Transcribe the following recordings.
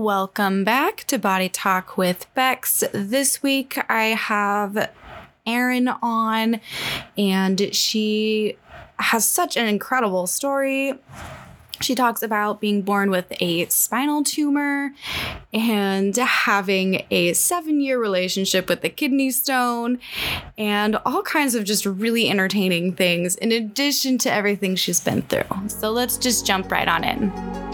welcome back to Body Talk with Becks. This week I have Erin on, and she has such an incredible story. She talks about being born with a spinal tumor and having a seven year relationship with a kidney stone and all kinds of just really entertaining things in addition to everything she's been through. So let's just jump right on in.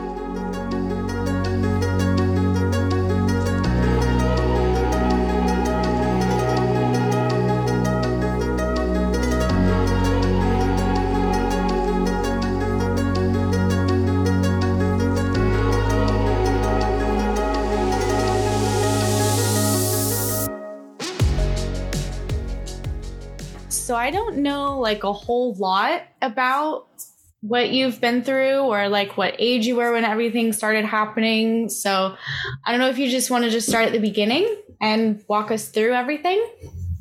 I don't know like a whole lot about what you've been through or like what age you were when everything started happening. So I don't know if you just want to just start at the beginning and walk us through everything.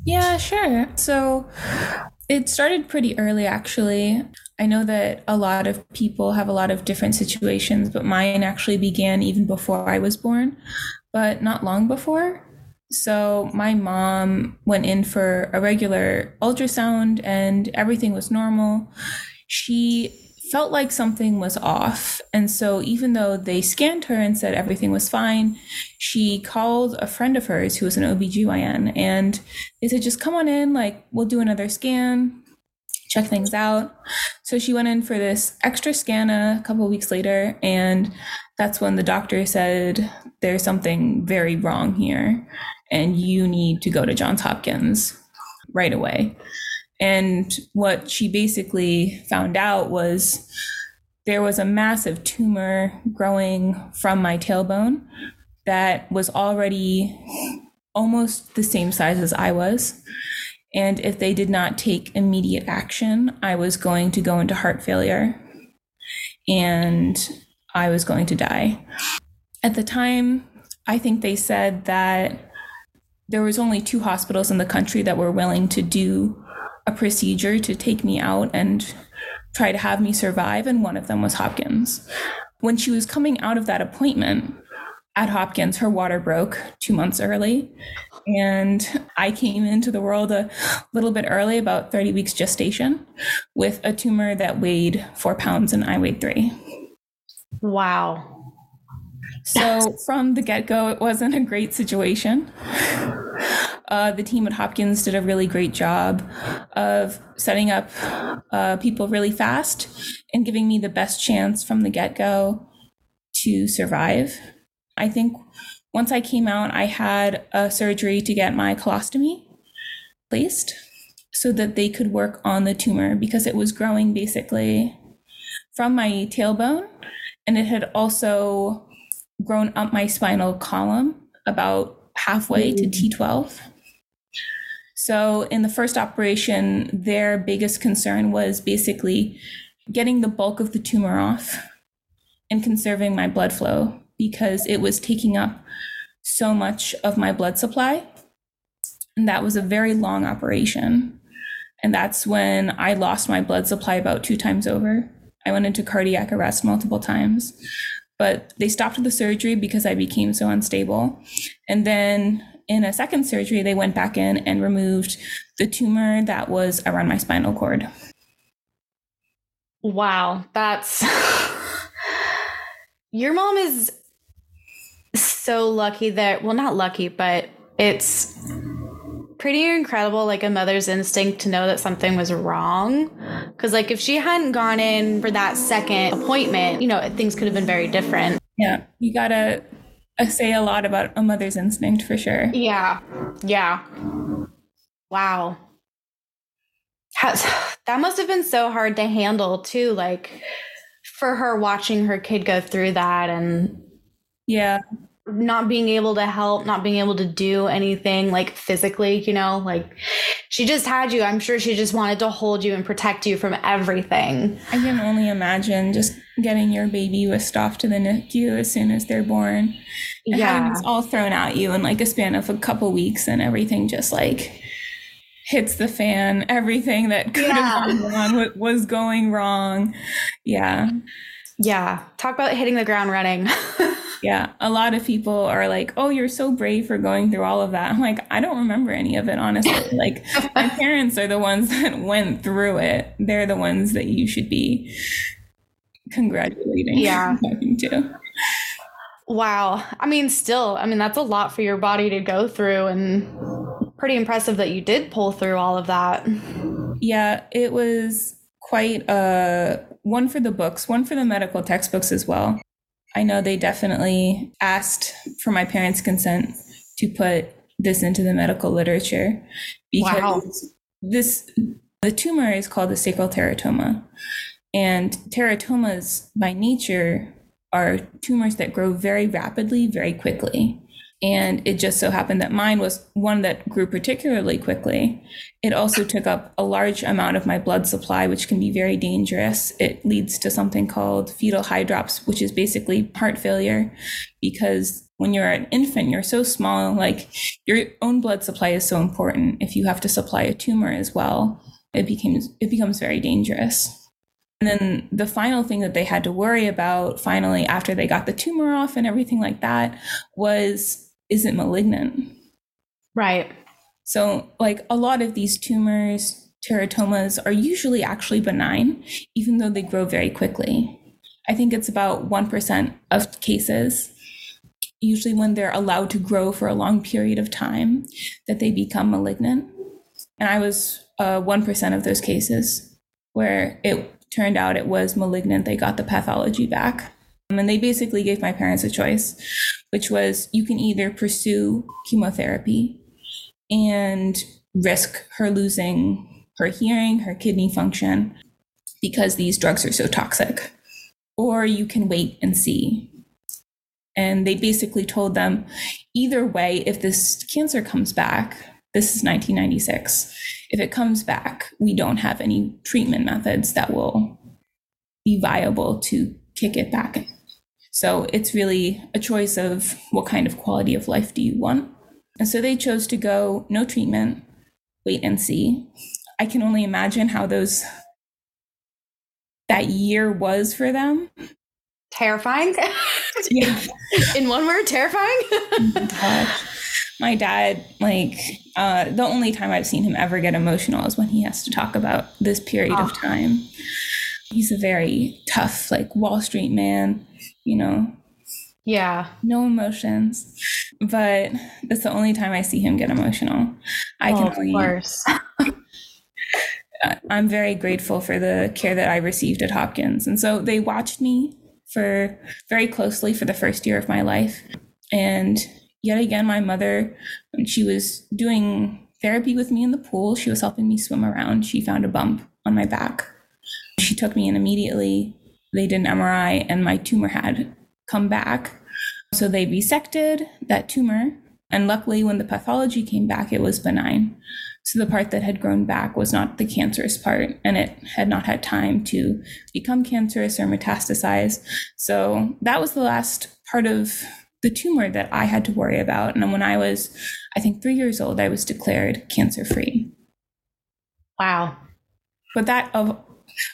Yeah, sure. So it started pretty early, actually. I know that a lot of people have a lot of different situations, but mine actually began even before I was born, but not long before. So my mom went in for a regular ultrasound and everything was normal. She felt like something was off. And so even though they scanned her and said everything was fine, she called a friend of hers who was an OBGYN and they said, just come on in, like we'll do another scan, check things out. So she went in for this extra scan a couple weeks later and that's when the doctor said there's something very wrong here and you need to go to Johns Hopkins right away. And what she basically found out was there was a massive tumor growing from my tailbone that was already almost the same size as I was. And if they did not take immediate action, I was going to go into heart failure and I was going to die. At the time, I think they said that there was only two hospitals in the country that were willing to do a procedure to take me out and try to have me survive and one of them was Hopkins. When she was coming out of that appointment at Hopkins, her water broke 2 months early and I came into the world a little bit early, about 30 weeks gestation, with a tumor that weighed 4 pounds and I weighed 3. Wow. So from the get go, it wasn't a great situation. Uh, the team at Hopkins did a really great job of setting up uh, people really fast and giving me the best chance from the get go to survive. I think once I came out, I had a surgery to get my colostomy placed so that they could work on the tumor because it was growing basically from my tailbone and it had also grown up my spinal column about halfway mm. to T12. So, in the first operation, their biggest concern was basically getting the bulk of the tumor off and conserving my blood flow because it was taking up so much of my blood supply. And that was a very long operation. And that's when I lost my blood supply about two times over. I went into cardiac arrest multiple times but they stopped the surgery because I became so unstable. And then in a second surgery, they went back in and removed the tumor that was around my spinal cord. Wow, that's your mom is so lucky that, well, not lucky, but it's pretty incredible like a mother's instinct to know that something was wrong. Because like if she hadn't gone in for that second appointment you know things could have been very different. Yeah you gotta uh, say a lot about a mother's instinct for sure. Yeah yeah. Wow. That must have been so hard to handle too like for her watching her kid go through that and yeah not being able to help, not being able to do anything like physically, you know, like she just had you. I'm sure she just wanted to hold you and protect you from everything. I can only imagine just getting your baby whisked off to the NICU as soon as they're born. And yeah. this all thrown at you in like a span of a couple weeks and everything just like hits the fan. Everything that could yeah. have gone wrong was going wrong. Yeah. Yeah. Talk about hitting the ground running. yeah, a lot of people are like, "Oh, you're so brave for going through all of that." I'm like, I don't remember any of it honestly. like my parents are the ones that went through it. They're the ones that you should be congratulating. Yeah. to. Wow. I mean, still, I mean, that's a lot for your body to go through, and pretty impressive that you did pull through all of that. Yeah, it was quite a one for the books, one for the medical textbooks as well. I know they definitely asked for my parents' consent to put this into the medical literature because wow. this the tumor is called the sacral teratoma. And teratomas by nature are tumors that grow very rapidly, very quickly. And it just so happened that mine was one that grew particularly quickly. It also took up a large amount of my blood supply, which can be very dangerous. It leads to something called fetal hydrops, which is basically heart failure because when you're an infant, you're so small, like your own blood supply is so important. If you have to supply a tumor as well, it becomes it becomes very dangerous. And then the final thing that they had to worry about finally after they got the tumor off and everything like that was is it malignant? Right. So like a lot of these tumors, teratomas are usually actually benign even though they grow very quickly. I think it's about 1% of cases usually when they're allowed to grow for a long period of time that they become malignant. And I was uh, 1% of those cases where it turned out it was malignant. They got the pathology back. Um, and they basically gave my parents a choice, which was you can either pursue chemotherapy and risk her losing her hearing, her kidney function, because these drugs are so toxic, or you can wait and see. And they basically told them either way, if this cancer comes back, this is 1996 if it comes back, we don't have any treatment methods that will be viable to kick it back. So it's really a choice of what kind of quality of life do you want. And so they chose to go no treatment, wait and see. I can only imagine how those that year was for them. Terrifying. yeah. In one word, terrifying. oh my dad like uh, the only time i've seen him ever get emotional is when he has to talk about this period oh. of ah. time he's a very tough like wall street man you know yeah no emotions but that's the only time i see him get emotional i oh, can only of course i'm very grateful for the care that i received at hopkins and so they watched me for very closely for the first year of my life and yet again, my mother, when she was doing therapy with me in the pool, she was helping me swim around. She found a bump on my back. She took me in immediately. They did an MRI, and my tumor had come back. So they resected that tumor. And luckily, when the pathology came back, it was benign. So the part that had grown back was not the cancerous part, and it had not had time to become cancerous or metastasize. So that was the last part of the tumor that I had to worry about. And when I was, I think, three years old, I was declared cancer free. Wow. But that, of,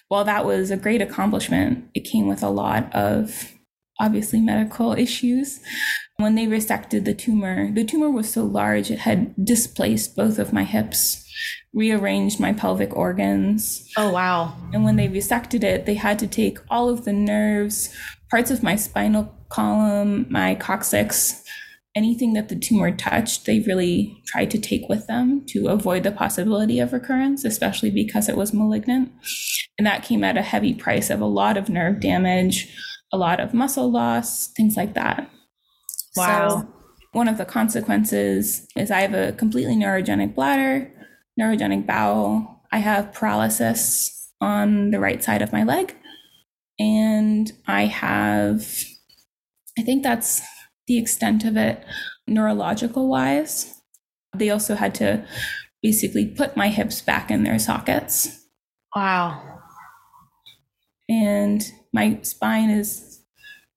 while that was a great accomplishment, it came with a lot of obviously medical issues. When they resected the tumor, the tumor was so large it had displaced both of my hips, rearranged my pelvic organs. Oh, wow. And when they resected it, they had to take all of the nerves, parts of my spinal column, my coccyx, anything that the tumor touched, they really tried to take with them to avoid the possibility of recurrence, especially because it was malignant. And that came at a heavy price of a lot of nerve damage, a lot of muscle loss, things like that. Wow. So, one of the consequences is I have a completely neurogenic bladder, neurogenic bowel. I have paralysis on the right side of my leg. And I have I think that's the extent of it neurological wise. They also had to basically put my hips back in their sockets. Wow. And my spine is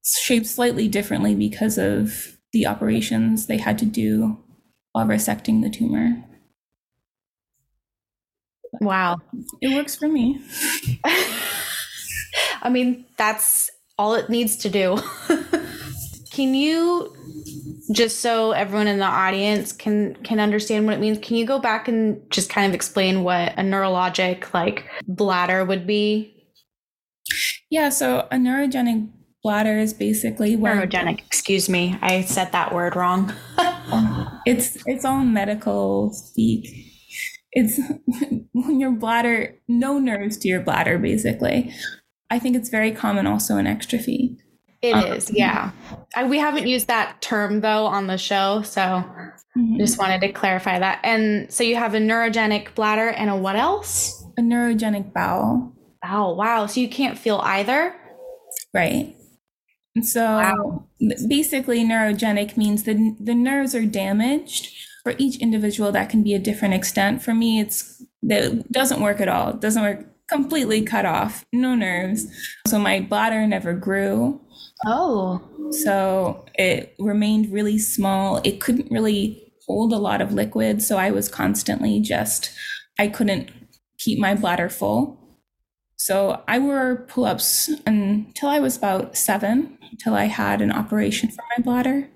shaped slightly differently because of the operations they had to do while resecting the tumor. Wow. It works for me. I mean, that's all it needs to do. Can you just so everyone in the audience can can understand what it means, can you go back and just kind of explain what a neurologic like bladder would be? Yeah, so a neurogenic bladder is basically where neurogenic, excuse me. I said that word wrong. it's it's all medical speak. It's when your bladder no nerves to your bladder basically. I think it's very common also in exstrophy. It um, is, yeah. I, we haven't used that term though on the show, so mm-hmm. just wanted to clarify that. And so you have a neurogenic bladder and a what else? A neurogenic bowel. Bowel. Wow. So you can't feel either? Right. And so wow. basically neurogenic means the the nerves are damaged. For each individual that can be a different extent. For me it's that doesn't work at all. It doesn't work completely cut off, no nerves. So my bladder never grew. Oh. So it remained really small. It couldn't really hold a lot of liquid. So I was constantly just, I couldn't keep my bladder full. So I wore pull ups until I was about seven, until I had an operation for my bladder.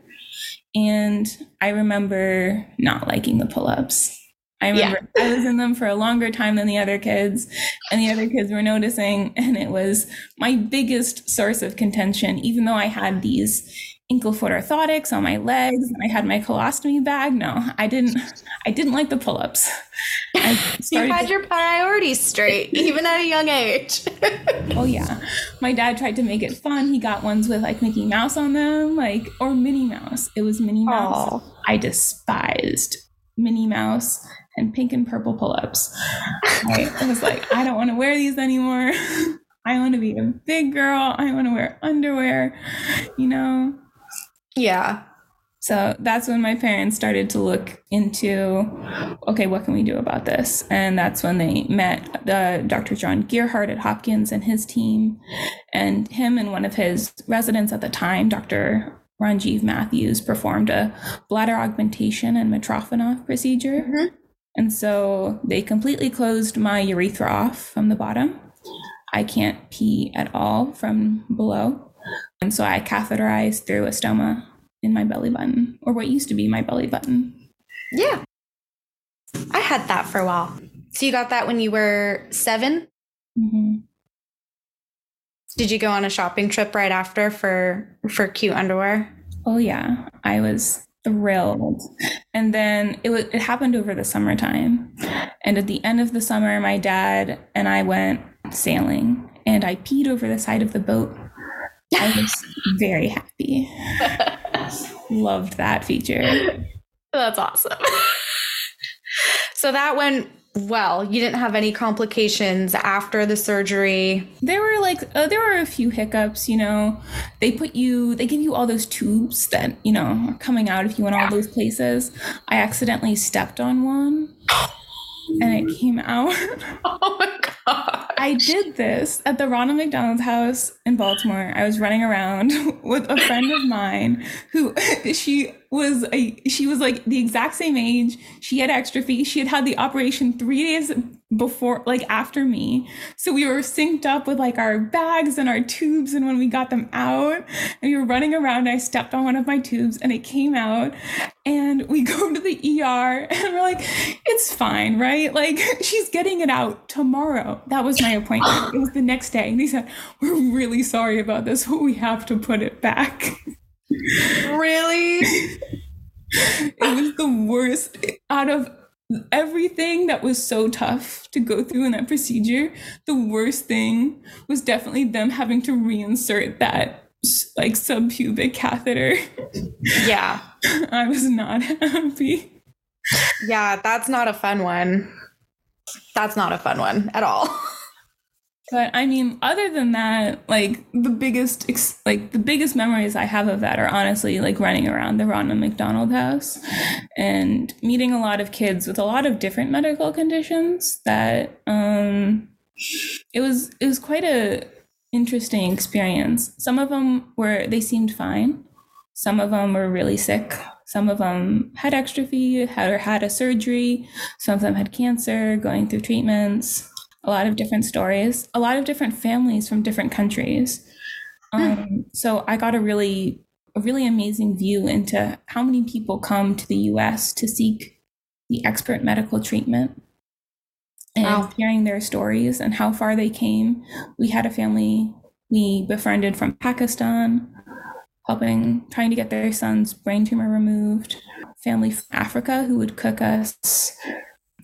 And I remember not liking the pull ups. I remember yeah. I was in them for a longer time than the other kids, and the other kids were noticing. And it was my biggest source of contention, even though I had these ankle foot orthotics on my legs and I had my colostomy bag. No, I didn't. I didn't like the pull-ups. I you had your priorities straight, even at a young age. oh yeah, my dad tried to make it fun. He got ones with like Mickey Mouse on them, like or Minnie Mouse. It was Minnie Mouse. Aww. I despised Minnie Mouse and pink and purple pull-ups. I, I was like, I don't want to wear these anymore. I want to be a big girl. I want to wear underwear, you know? Yeah. So that's when my parents started to look into, okay, what can we do about this? And that's when they met the Dr. John Gearhart at Hopkins and his team, and him and one of his residents at the time, Dr. Ranjiv Mathews, performed a bladder augmentation and Mitrofanoff procedure. Mm-hmm. And so they completely closed my urethra off from the bottom. I can't pee at all from below. And so I catheterized through a stoma in my belly button, or what used to be my belly button. Yeah. I had that for a while. So you got that when you were 7 mm-hmm. Did you go on a shopping trip right after for for cute underwear? Oh yeah, I was thrilled. And then it was it happened over the summertime. And at the end of the summer, my dad and I went sailing and I peed over the side of the boat. I was very happy. Loved that feature. That's awesome. so that went well. You didn't have any complications after the surgery. There were like uh, there were a few hiccups. You know, they put you, they give you all those tubes that you know are coming out if you went all those places. I accidentally stepped on one, and it came out. Oh my god! I did this at the Ronald McDonald's house in Baltimore. I was running around with a friend of mine who she was a she was like the exact same age. She had exstrophy. She had had the operation three days before, like after me. So we were synced up with like our bags and our tubes. And when we got them out, and we were running around, I stepped on one of my tubes and it came out. And we go to the ER and we're like, it's fine, right? Like she's getting it out tomorrow. That was my appointment. It was the next day. And they said, we're really sorry about this, but we have to put it back. Really? it was the worst out of everything that was so tough to go through in that procedure. The worst thing was definitely them having to reinsert that like subpubic catheter. Yeah. I was not happy. Yeah, that's not a fun one. That's not a fun one at all. But I mean, other than that, like the biggest, like the biggest memories I have of that are honestly like running around the Ronald McDonald House and meeting a lot of kids with a lot of different medical conditions. That um, it was it was quite a interesting experience. Some of them were they seemed fine. Some of them were really sick. Some of them had exstrophy, had or had a surgery. Some of them had cancer, going through treatments a lot of different stories, a lot of different families from different countries. Hmm. Um, so I got a really a really amazing view into how many people come to the US to seek the expert medical treatment and wow. hearing their stories and how far they came. We had a family we befriended from Pakistan, helping, trying to get their son's brain tumor removed. Family from Africa who would cook us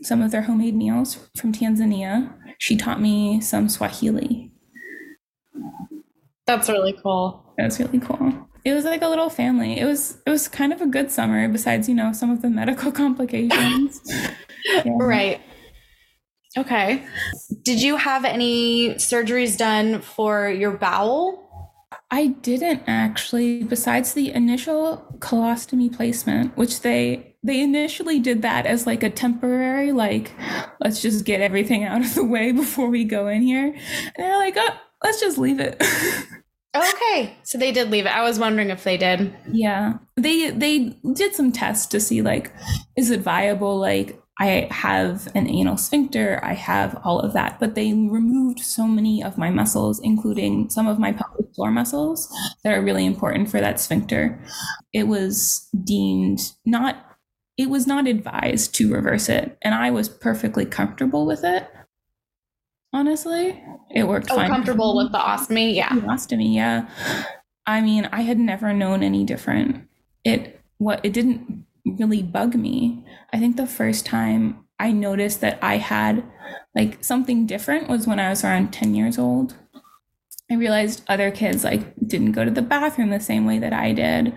some of their homemade meals from Tanzania. She taught me some Swahili. That's really cool. It was really cool. It was like a little family. It was it was kind of a good summer besides, you know, some of the medical complications. yeah. Right. Okay. Did you have any surgeries done for your bowel? I didn't actually, besides the initial colostomy placement, which they they initially did that as like a temporary, like, let's just get everything out of the way before we go in here. And they're like, oh, let's just leave it. okay. So they did leave it. I was wondering if they did. Yeah. They they did some tests to see like, is it viable? Like, I have an anal sphincter, I have all of that, but they removed so many of my muscles, including some of my pelvic floor muscles that are really important for that sphincter. It was deemed not, it was not advised to reverse it. And I was perfectly comfortable with it. Honestly, it worked oh, fine. comfortable with the ostomy? Yeah. The ostomy, yeah. I mean, I had never known any different. It, what, it didn't really bug me. I think the first time I noticed that I had like something different was when I was around 10 years old. I realized other kids like didn't go to the bathroom the same way that I did.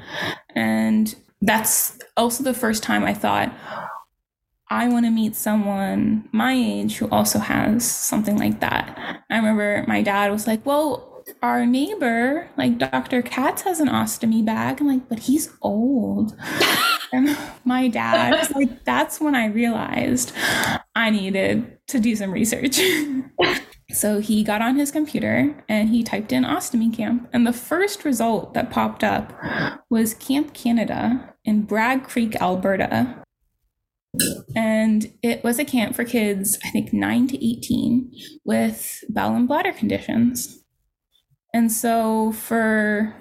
And that's also the first time I thought I want to meet someone my age who also has something like that. I remember my dad was like, "Well, our neighbor, like Dr. Katz has an ostomy bag." I'm like, "But he's old." And my dad, like, that's when I realized I needed to do some research. so he got on his computer and he typed in ostomy camp. And the first result that popped up was Camp Canada in Bragg Creek, Alberta. And it was a camp for kids, I think 9 to 18, with bowel and bladder conditions. And so for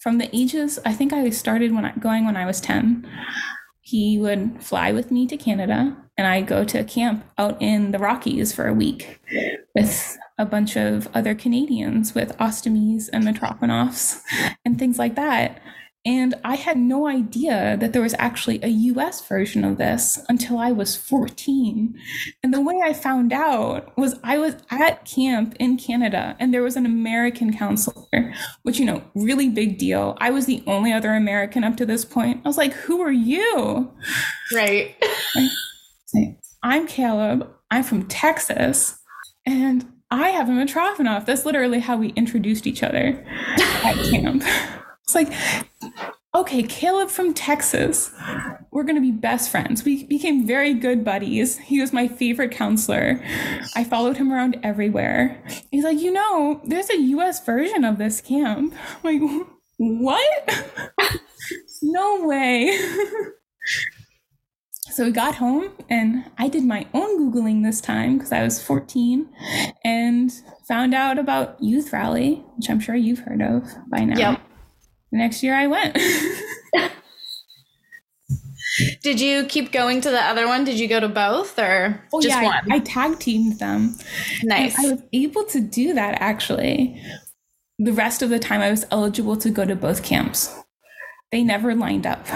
from the ages, I think I started when I, going when I was 10. He would fly with me to Canada and I go to a camp out in the Rockies for a week with a bunch of other Canadians with ostomies and Mitrofanoffs and things like that. And I had no idea that there was actually a US version of this until I was 14. And the way I found out was I was at camp in Canada and there was an American counselor, which, you know, really big deal. I was the only other American up to this point. I was like, who are you? Right. I'm Caleb. I'm from Texas. And I have a Mitrofanoff. That's literally how we introduced each other at camp. It's like, okay, Caleb from Texas. We're going to be best friends. We became very good buddies. He was my favorite counselor. I followed him around everywhere. He's like, you know, there's a US version of this camp. I'm like, what? no way. so we got home and I did my own Googling this time because I was 14 and found out about Youth Rally, which I'm sure you've heard of by now. Yep next year I went. Did you keep going to the other one? Did you go to both or oh, just yeah, one? I, I tag teamed them. Nice. And I was able to do that actually. The rest of the time I was eligible to go to both camps. They never lined up.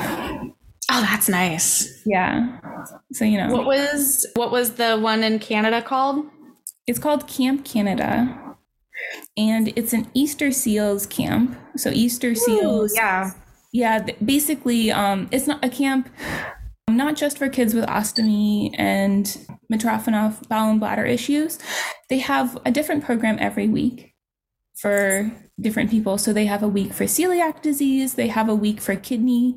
Oh, that's nice. Yeah. So, you know. What was what was the one in Canada called? It's called Camp Canada and it's an Easter seals camp. So Easter seals, yeah, yeah. Basically, um, it's not a camp not just for kids with ostomy and Mitrofanoff bowel and bladder issues. They have a different program every week for different people. So they have a week for celiac disease, they have a week for kidney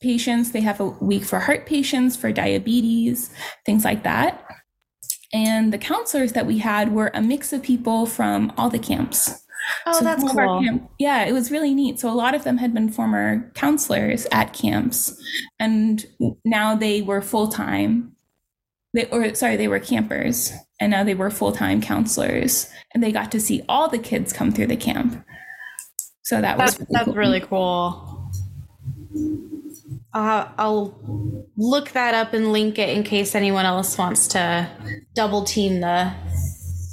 patients, they have a week for heart patients, for diabetes, things like that. And the counselors that we had were a mix of people from all the camps. Oh, so that's cool. Camp, yeah, it was really neat. So a lot of them had been former counselors at camps, and now they were full time. They or sorry, they were campers, and now they were full time counselors, and they got to see all the kids come through the camp. So that that's, was really that's cool. really cool. Uh, I'll look that up and link it in case anyone else wants to double team the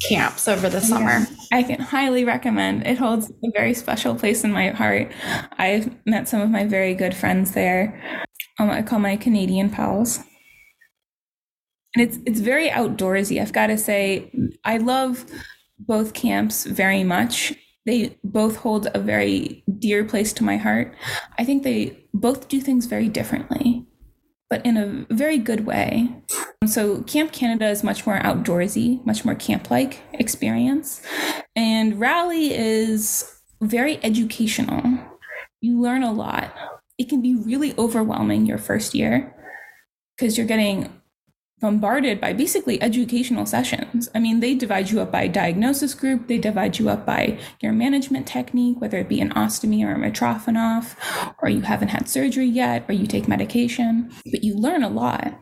camps over the summer. Yeah, I can highly recommend. It holds a very special place in my heart. I've met some of my very good friends there. Um, I call my Canadian pals. And it's it's very outdoorsy. I've got to say, I love both camps very much. They both hold a very dear place to my heart. I think they both do things very differently, but in a very good way. So, Camp Canada is much more outdoorsy, much more camp like experience. And Rally is very educational. You learn a lot. It can be really overwhelming your first year because you're getting bombarded by basically educational sessions. I mean, they divide you up by diagnosis group, they divide you up by your management technique, whether it be an ostomy or a Mitrofanoff, or you haven't had surgery yet, or you take medication, but you learn a lot.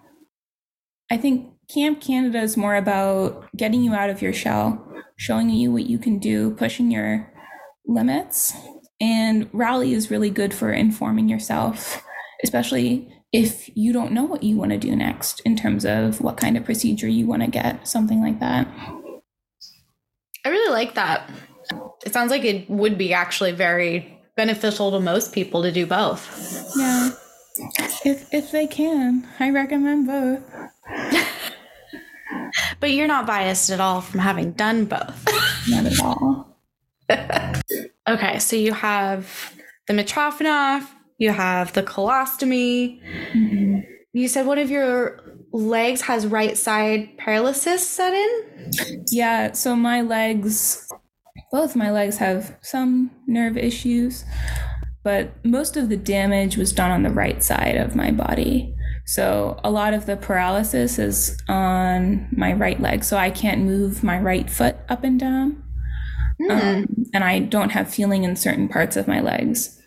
I think Camp Canada is more about getting you out of your shell, showing you what you can do, pushing your limits. And Rally is really good for informing yourself, especially if you don't know what you want to do next in terms of what kind of procedure you want to get, something like that. I really like that. It sounds like it would be actually very beneficial to most people to do both. Yeah. If if they can, I recommend both. but you're not biased at all from having done both. not at all. okay, so you have the Mitrofanoff, you have the colostomy. Mm-hmm. You said one of your legs has right side paralysis set in? Yeah, so my legs, both my legs have some nerve issues, but most of the damage was done on the right side of my body. So a lot of the paralysis is on my right leg, so I can't move my right foot up and down. Mm. Um, and I don't have feeling in certain parts of my legs.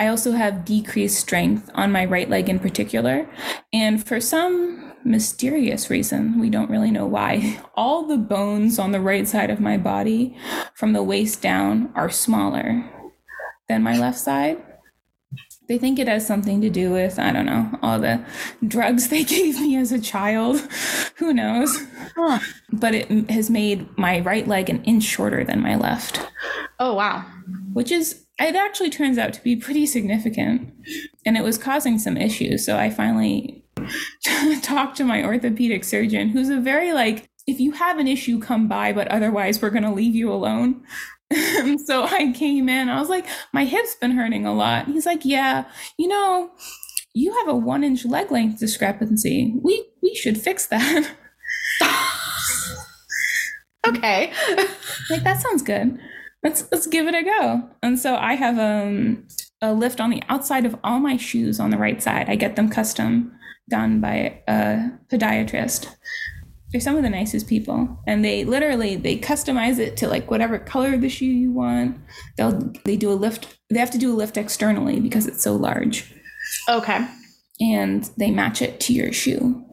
I also have decreased strength on my right leg in particular. And for some mysterious reason, we don't really know why, all the bones on the right side of my body from the waist down are smaller than my left side. They think it has something to do with, I don't know, all the drugs they gave me as a child. Who knows? Huh. But it has made my right leg an inch shorter than my left. Oh, wow. Which is it actually turns out to be pretty significant and it was causing some issues so i finally talked to my orthopedic surgeon who's a very like if you have an issue come by but otherwise we're going to leave you alone. So i came in i was like my hip's been hurting a lot. He's like yeah you know you have a one inch leg length discrepancy. We we should fix that. Okay. Like that sounds good let's let's give it a go. And so I have um, a lift on the outside of all my shoes on the right side. I get them custom done by a podiatrist. They're some of the nicest people, and they literally they customize it to like whatever color of the shoe you want. They'll they do a lift. They have to do a lift externally because it's so large. Okay. And they match it to your shoe.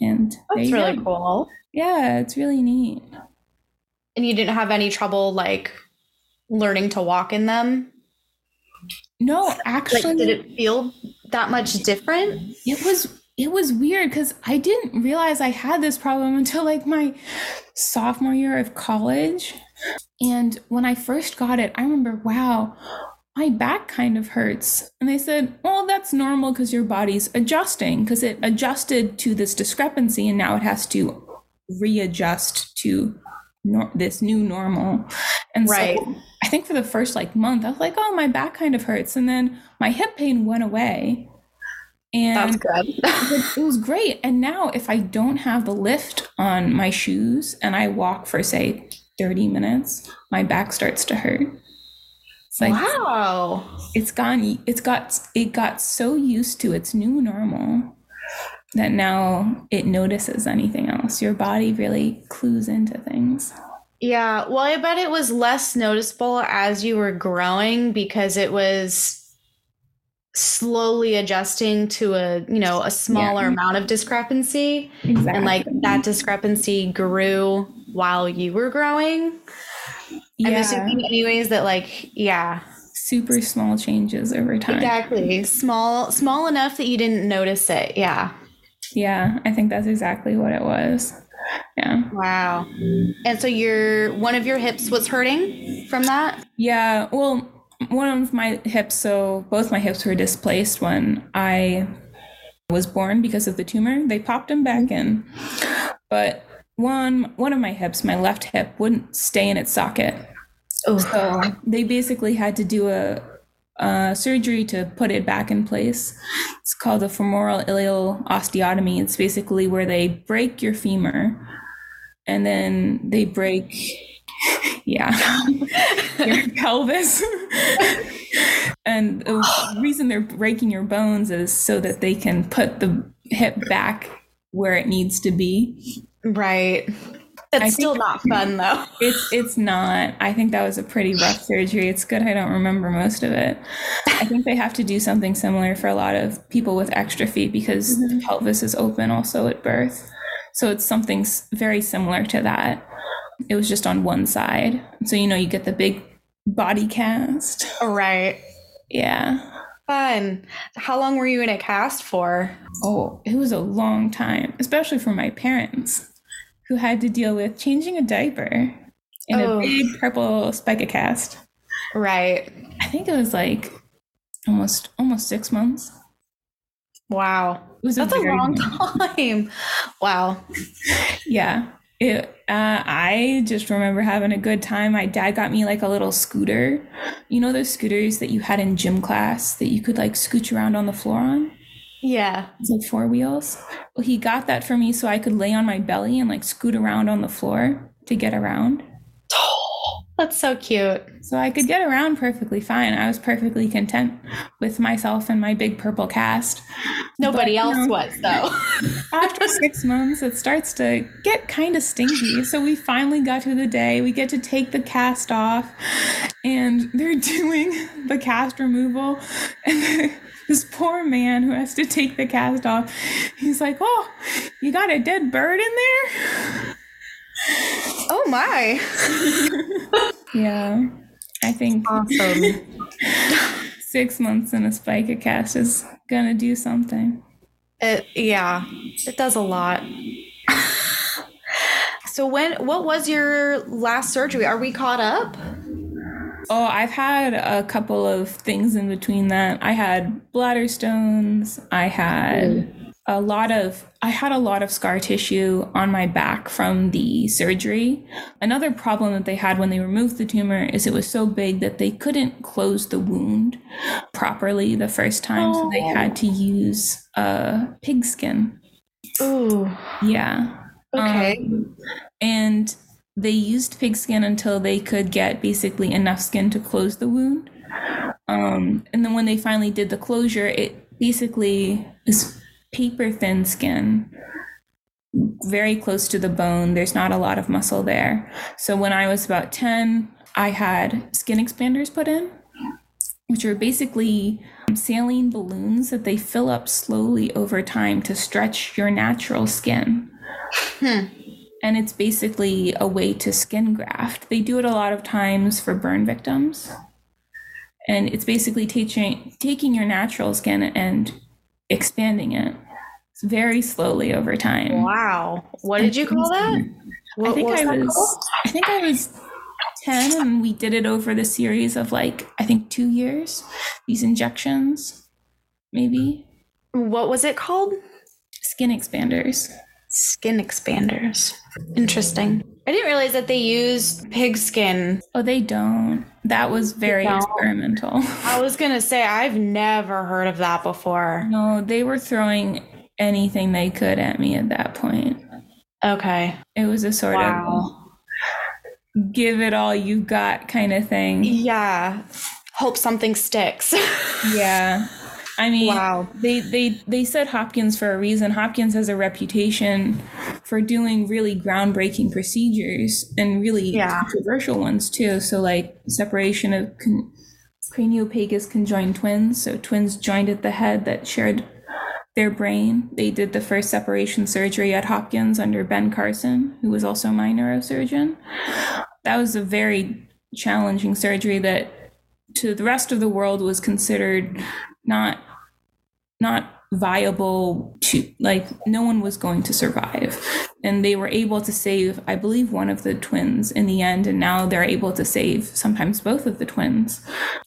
And that's really go. cool. Yeah, it's really neat. And you didn't have any trouble like learning to walk in them? No, actually, like, did it feel that much different? It was it was weird because I didn't realize I had this problem until like my sophomore year of college. And when I first got it, I remember, wow, my back kind of hurts. And they said, well, that's normal because your body's adjusting because it adjusted to this discrepancy and now it has to readjust to nor- this new normal. And right. so I think for the first like month, I was like, oh, my back kind of hurts. And then my hip pain went away. And That's good. it was great. And now if I don't have the lift on my shoes and I walk for say 30 minutes, my back starts to hurt. It's like wow. It's gone it's got it got so used to its new normal that now it notices anything else. Your body really clues into things. Yeah, well, I bet it was less noticeable as you were growing because it was slowly adjusting to a you know a smaller yeah. amount of discrepancy exactly. and like that discrepancy grew while you were growing yeah. i'm assuming anyways that like yeah super small changes over time. Exactly. Small small enough that you didn't notice it. Yeah. Yeah, I think that's exactly what it was. Yeah. Wow. And so your one of your hips was hurting from that? Yeah. Well, one of my hips, so both my hips were displaced when I was born because of the tumor. They popped them back in. But one one of my hips, my left hip, wouldn't stay in its socket. Oh. So they basically had to do a, a surgery to put it back in place. It's called a femoral iliac osteotomy. It's basically where they break your femur and then they break yeah your pelvis and the reason they're breaking your bones is so that they can put the hip back where it needs to be Right. It's still not fun though. it's it's not. I think that was a pretty rough surgery. It's good i don't remember most of it. I think they have to do something similar for a lot of people with exstrophy because mm-hmm. the pelvis is open also at birth. So it's something very similar to that. It was just on one side. So you know you get the big body cast. Right. yeah. Fun. How long were you in a cast for? oh it was a long time especially for my parents who had to deal with changing a diaper in Oh. a big purple spica cast. Right. I think it was like almost almost six months. Wow. It was That's a very long time. Wow. Yeah. It, uh, I just remember having a good time. My dad got me like a little scooter. You know those scooters that you had in gym class that you could like scooch around on the floor on? Yeah. It's like four wheels. Well, he got that for me so I could lay on my belly and like scoot around on the floor to get around. That's so cute. So I could get around perfectly fine. I was perfectly content with myself and my big purple cast. Nobody But, you else know, was though. after six months, it starts to get kind of stinky. So we finally got to the day we get to take the cast off, and they're doing the cast removal. And this poor man who has to take the cast off, he's like, "Oh, you got a dead bird in there?" oh my. Yeah, I think Awesome. six months in a spica cast is gonna do something. It, yeah, it does a lot. so when what was your last surgery? Are we caught up? Oh, I've had a couple of things in between that. I had bladder stones. I had a lot of I had a lot of scar tissue on my back from the surgery. Another problem that they had when they removed the tumor is it was so big that they couldn't close the wound properly the first time, so they had to use uh, pig skin. Ooh. Yeah. Okay. Um, and they used pigskin until they could get basically enough skin to close the wound. Um, and then when they finally did the closure, it basically is paper thin skin, very close to the bone. There's not a lot of muscle there. So when I was about 10, I had skin expanders put in, which are basically saline balloons that they fill up slowly over time to stretch your natural skin and it's basically a way to skin graft. They do it a lot of times for burn victims. And it's basically teaching, taking your natural skin and expanding it very slowly over time. Wow. What did you call that? What, I think I was? I think I was 10 and we did it over the series of like I think 2 years. These injections maybe What was it called? skin expanders. Skin expanders. Interesting. I didn't realize that they used pig skin. Oh, they don't. That was very experimental. I was gonna say I've never heard of that before. No, they were throwing anything they could at me at that point. Okay. It was a sort Wow. of give it all you got kind of thing. Yeah. Hope something sticks. Yeah. I mean, Wow. they, they they said Hopkins for a reason. Hopkins has a reputation for doing really groundbreaking procedures and really Yeah. controversial ones too. So like separation of con- craniopagus conjoined twins, so twins joined at the head that shared their brain. They did the first separation surgery at Hopkins under Ben Carson, who was also my neurosurgeon. That was a very challenging surgery that to the rest of the world was considered not not viable to like no one was going to survive. And they were able to save i believe one of the twins in the end and now they're able to save sometimes both of the twins.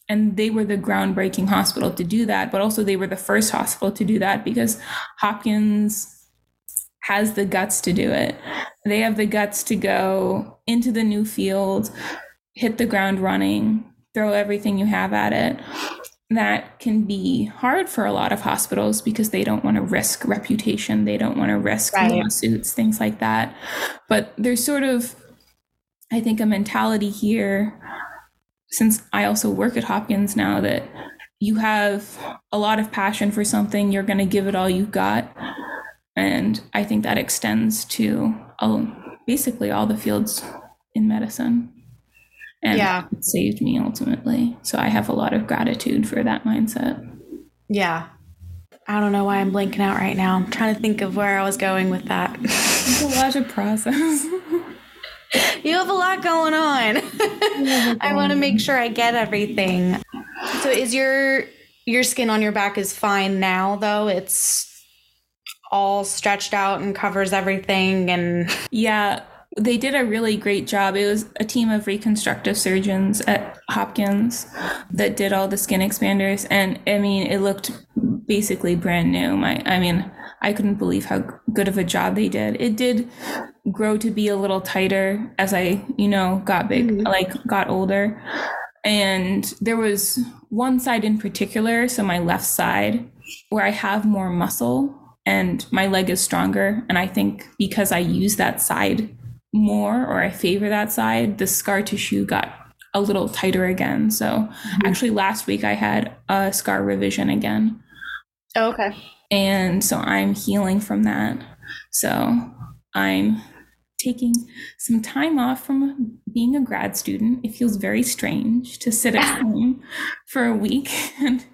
And they were the groundbreaking hospital to do that but also they were the first hospital to do that because hopkins has the guts to do it. They have the guts to go into the new field hit the ground running throw everything you have at it that can be hard for a lot of hospitals because they don't want to risk reputation, they don't want to risk right. lawsuits, things like that. But there's sort of, I think, a mentality here, since I also work at Hopkins now, that you have a lot of passion for something, you're going to give it all you've got. And I think that extends to oh, basically all the fields in medicine and yeah. it saved me ultimately. So I have a lot of gratitude for that mindset. Yeah. I don't know why I'm blinking out right now. I'm trying to think of where I was going with that. It's a lot of process. you have a lot going on. I want to make sure I get everything. So is your your skin on your back is fine now though? It's all stretched out and covers everything and Yeah, they did a really great job. It was a team of reconstructive surgeons at Hopkins that did all the skin expanders, and I mean, it looked basically brand new. My, I mean, I couldn't believe how good of a job they did. It did grow to be a little tighter as I, you know, got big, mm-hmm. like got older. And there was one side in particular, so my left side, where I have more muscle and my leg is stronger. And I think because I use that side more or I favor that side, the scar tissue got a little tighter again. So mm-hmm. actually last week I had a scar revision again. Oh, okay. And so I'm healing from that. So I'm taking some time off from being a grad student. It feels very strange to sit at home for a week and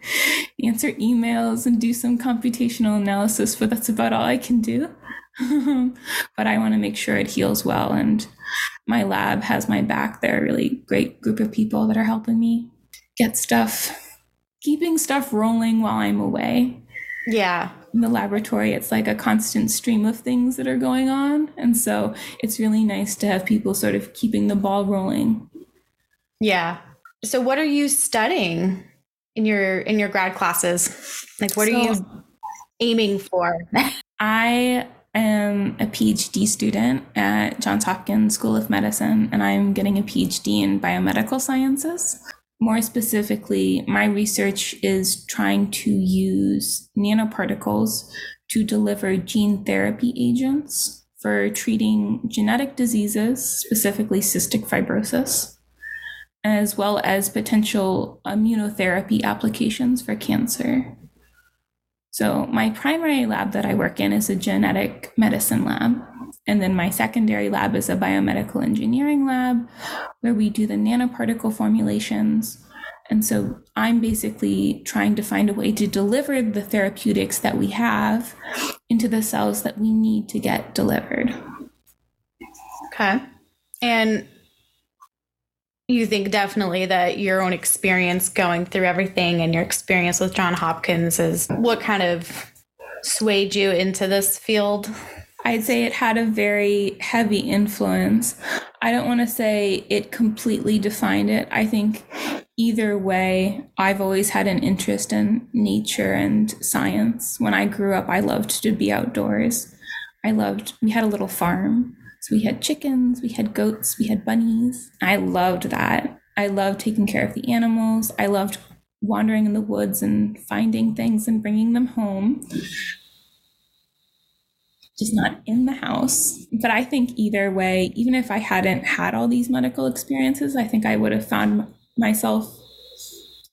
answer emails and do some computational analysis, but that's about all I can do. but I want to make sure it heals well. And my lab has my back. They're a really great group of people that are helping me get stuff, keeping stuff rolling while I'm away. Yeah. In the laboratory, it's like a constant stream of things that are going on. And so it's really nice to have people sort of keeping the ball rolling. Yeah. So what are you studying in your in your grad classes? Like what so, are you aiming for? I a PhD student at Johns Hopkins School of Medicine, and I'm getting a PhD in biomedical sciences. More specifically, my research is trying to use nanoparticles to deliver gene therapy agents for treating genetic diseases, specifically cystic fibrosis, as well as potential immunotherapy applications for cancer. So, my primary lab that I work in is a genetic medicine lab. And then my secondary lab is a biomedical engineering lab where we do the nanoparticle formulations. And so I'm basically trying to find a way to deliver the therapeutics that we have into the cells that we need to get delivered. Okay. And you think definitely that your own experience going through everything and your experience with John Hopkins is what kind of swayed you into this field? I'd say it had a very heavy influence. I don't want to say it completely defined it. I think either way, I've always had an interest in nature and science. When I grew up, I loved to be outdoors. I loved, we had a little farm. So we had chickens, we had goats, we had bunnies. I loved that. I loved taking care of the animals. I loved wandering in the woods and finding things and bringing them home. Just not in the house. But I think either way, even if I hadn't had all these medical experiences, I think I would have found myself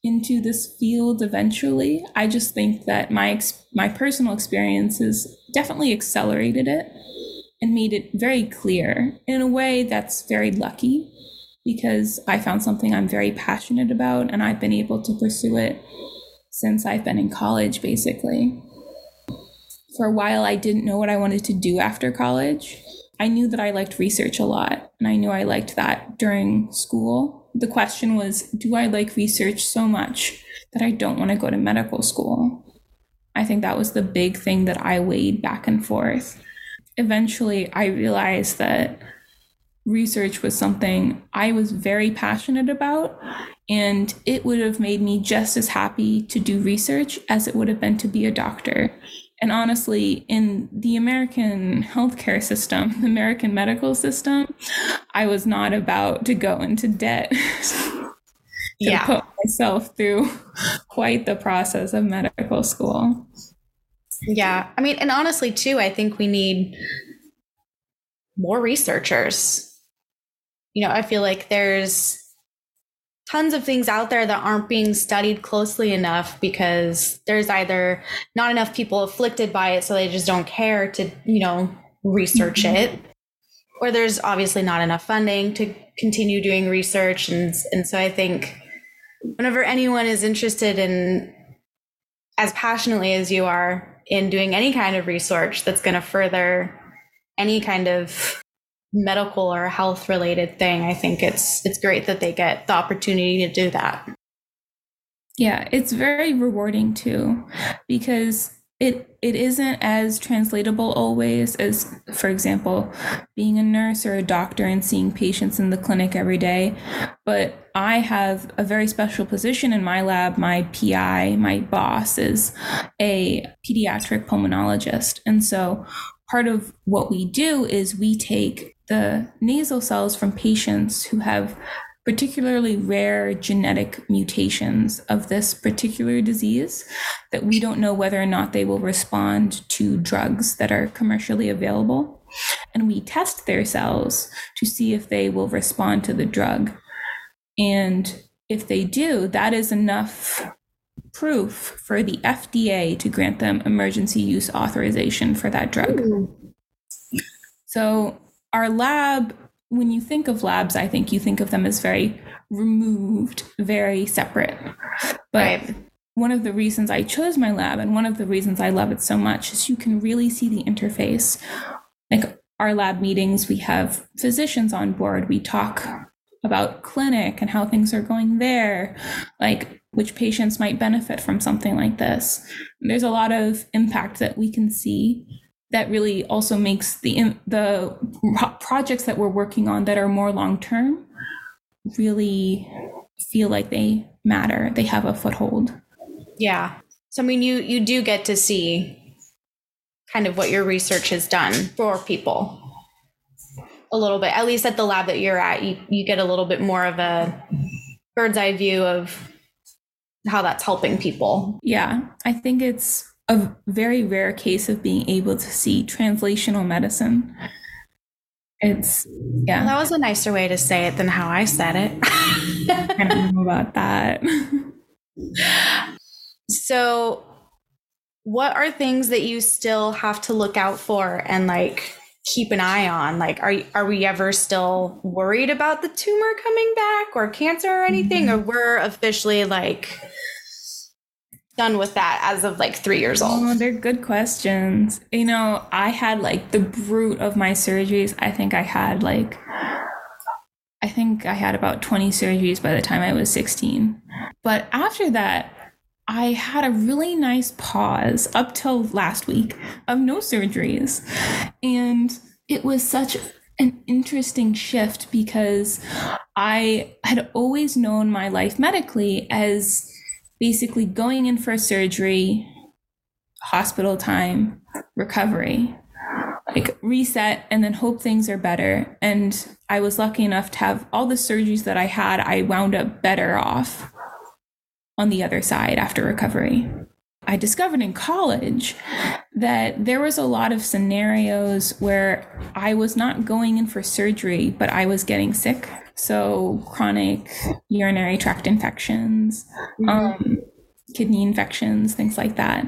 into this field eventually. I just think that my my personal experiences definitely accelerated it and made it very clear in a way that's very lucky because I found something I'm very passionate about and I've been able to pursue it since I've been in college, basically. For a while, I didn't know what I wanted to do after college. I knew that I liked research a lot, and I knew I liked that during school. the question was do I like research so much that I don't want to go to medical school? I think that was the big thing that I weighed back and forth. Eventually, I realized that research was something I was very passionate about, and it would have made me just as happy to do research as it would have been to be a doctor. And honestly, in the American healthcare system, the American medical system, I was not about to go into debt to yeah. put myself through quite the process of medical school. Yeah. I mean, and honestly, too, I think we need more researchers. You know, I feel like there's tons of things out there that aren't being studied closely enough because there's either not enough people afflicted by it so they just don't care to you know research mm-hmm. it or there's obviously not enough funding to continue doing research and and so i think whenever anyone is interested in as passionately as you are in doing any kind of research that's going to further any kind of medical or health related thing, I think it's it's great that they get the opportunity to do that. Yeah, it's very rewarding too because it it isn't as translatable always as for example being a nurse or a doctor and seeing patients in the clinic every day but i have a very special position in my lab my pi my boss is a pediatric pulmonologist and so part of what we do is we take the nasal cells from patients who have particularly rare genetic mutations of this particular disease that we don't know whether or not they will respond to drugs that are commercially available. And we test their cells to see if they will respond to the drug. And if they do, that is enough proof for the FDA to grant them emergency use authorization for that drug. Hmm. So our lab, when you think of labs, I think you think of them as very removed, very separate. But right. one of the reasons I chose my lab and one of the reasons I love it so much is you can really see the interface. Like our lab meetings, we have physicians on board, we talk about clinic and how things are going there, like which patients might benefit from something like this. There's a lot of impact that we can see that really also makes the the projects that we're working on that are more long term really feel like they matter. They have a foothold. Yeah. So i mean you you do get to see kind of what your research has done for people a little bit at least at the lab that you're at you, you get a little bit more of a bird's eye view of how that's helping people yeah i think it's a very rare case of being able to see translational medicine. It's yeah. Well, that was a nicer way to say it than how I said it. I don't know about that. so, what are things that you still have to look out for and like keep an eye on? Like, are are we ever still worried about the tumor coming back or cancer or anything, mm-hmm. or we're officially like done with that as of like three years old? Oh, they're good questions. You know, I had like the brute of my surgeries. I think I had like, I think I had about 20 surgeries by the time I was 16. But after that, I had a really nice pause up till last week of no surgeries. And it was such an interesting shift because I had always known my life medically as basically going in for surgery, hospital time, recovery, like reset and then hope things are better. And I was lucky enough to have all the surgeries that I had, I wound up better off on the other side after recovery. I discovered in college that there was a lot of scenarios where I was not going in for surgery, but I was getting sick so chronic urinary tract infections, mm-hmm. um, kidney infections, things like that.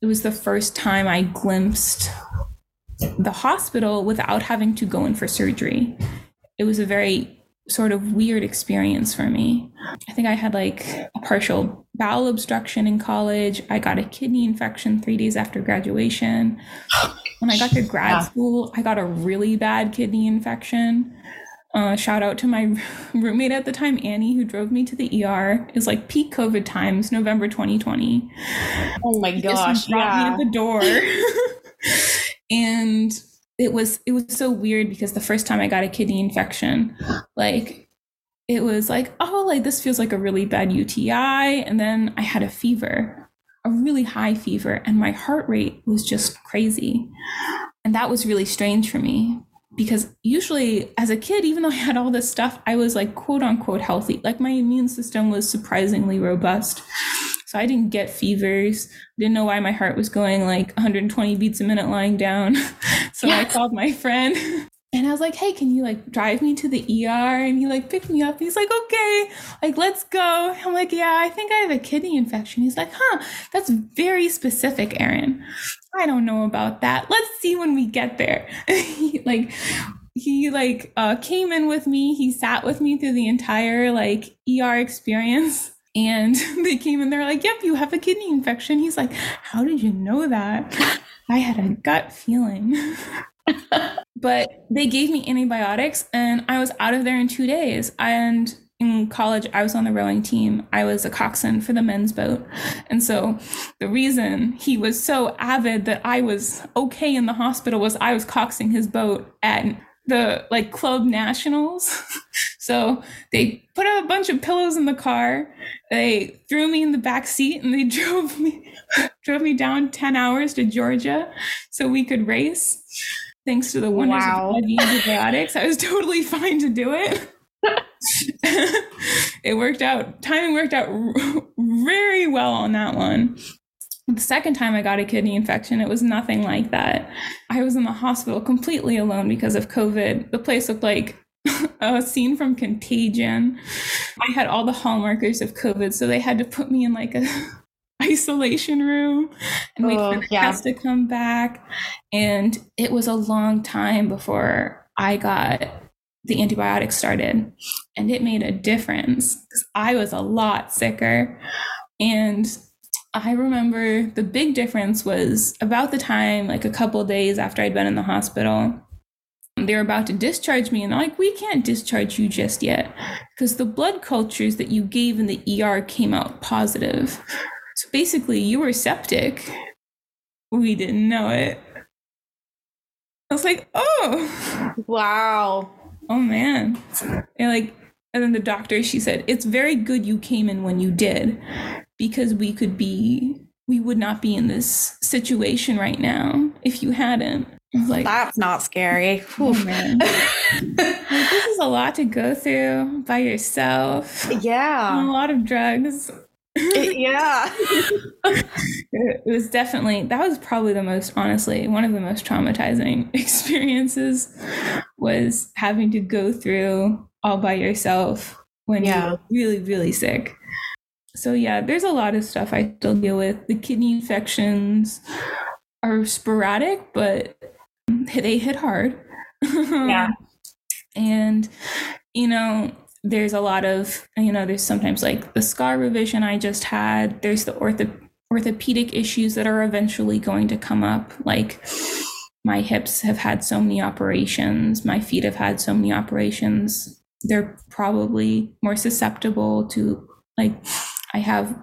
It was the first time I glimpsed the hospital without having to go in for surgery. It was a very sort of weird experience for me. I think I had like a partial bowel obstruction in college. I got a kidney infection three days after graduation. When I got to grad yeah. school, I got a really bad kidney infection. Uh, shout out to my roommate at the time, Annie, who drove me to the ER. Is like peak COVID times, November 2020. Oh my gosh! Just brought yeah. me at the door, and it was it was so weird because the first time I got a kidney infection, like it was like oh like this feels like a really bad UTI, and then I had a fever, a really high fever, and my heart rate was just crazy, and that was really strange for me because usually as a kid even though i had all this stuff i was like quote unquote healthy. Like my immune system was surprisingly robust so i didn't get fevers didn't know why my heart was going like 120 beats a minute lying down so yeah. i called my friend and I was like, hey, can you like drive me to the ER? And he like picked me up. He's like, okay, like let's go. I'm like, yeah, I think I have a kidney infection. He's like, huh, that's very specific, Erin. I don't know about that. Let's see when we get there. he, like he like uh, came in with me. He sat with me through the entire like ER experience. And they came in, they're like, yep, you have a kidney infection. He's like, how did you know that? I had a gut feeling. but they gave me antibiotics and I was out of there in two days. And in college, I was on the rowing team. I was a coxswain for the men's boat. And so the reason he was so avid that I was okay in the hospital was I was coxing his boat at the like club nationals. so they put a bunch of pillows in the car. They threw me in the back seat and they drove me drove me down 10 hours to Georgia so we could race thanks to the wonders wow. of antibiotics, I was totally fine to do it. it worked out. Timing worked out very well on that one. The second time I got a kidney infection, it was nothing like that. I was in the hospital completely alone because of COVID. The place looked like a scene from Contagion. I had all the hallmarkers of COVID, so they had to put me in like a isolation room and wait oh, for the yeah. test to come back. And it was a long time before I got the antibiotics started. And it made a difference because I was a lot sicker. And I remember the big difference was about the time, like a couple days after I'd been in the hospital, they were about to discharge me and they're like we can't discharge you just yet because the blood cultures that you gave in the er came out positive so basically, you were septic. We didn't know it. I was like, oh. Wow. Oh, man. And like, and then the doctor, she said, it's very good you came in when you did because we could be, we would not be in this situation right now if you hadn't. like, that's not scary. Oh, man. like, this is a lot to go through by yourself. Yeah. a lot of drugs it, yeah. it was definitely, that was probably the most, honestly, one of the most traumatizing experiences was having to go through all by yourself when yeah. you're really, really sick. So, yeah, there's a lot of stuff I still deal with. The kidney infections are sporadic, but they hit hard. yeah. and, you know, there's a lot of you know there's sometimes like the scar revision i just had there's the ortho orthopedic issues that are eventually going to come up like my hips have had so many operations my feet have had so many operations they're probably more susceptible to like i have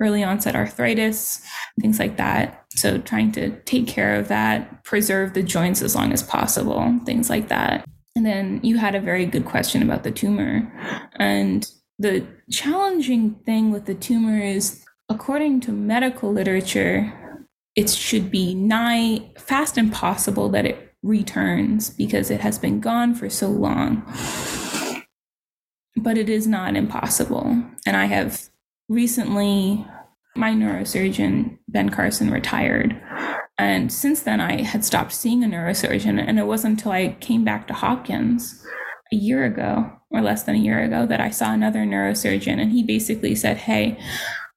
early onset arthritis things like that so trying to take care of that preserve the joints as long as possible things like that and then you had a very good question about the tumor. And the challenging thing with the tumor is, according to medical literature, it should be nigh fast impossible that it returns because it has been gone for so long. But it is not impossible. And I have recently, my neurosurgeon, Ben Carson, retired. And since then, I had stopped seeing a neurosurgeon. And it wasn't until I came back to Hopkins a year ago, or less than a year ago, that I saw another neurosurgeon. And he basically said, Hey,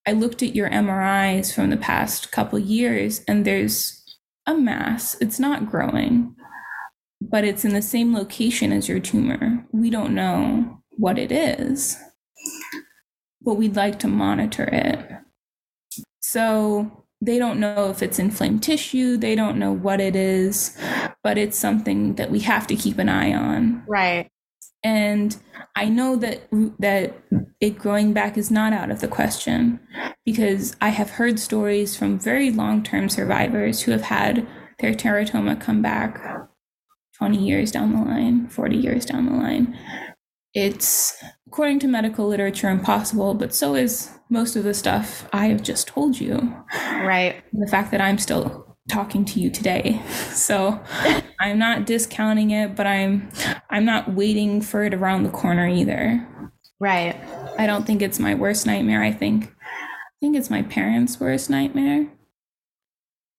I looked at your MRIs from the past couple years, and there's a mass. It's not growing, but it's in the same location as your tumor. We don't know what it is, but we'd like to monitor it. So they don't know if it's inflamed tissue, they don't know what it is, but it's something that we have to keep an eye on. Right. And I know that that it growing back is not out of the question because I have heard stories from very long-term survivors who have had their teratoma come back 20 years down the line, 40 years down the line. It's according to medical literature impossible, but so is most of the stuff I have just told you. Right. The fact that I'm still talking to you today. So I'm not discounting it, but I'm I'm not waiting for it around the corner either. Right. I don't think it's my worst nightmare. I think I think it's my parents' worst nightmare.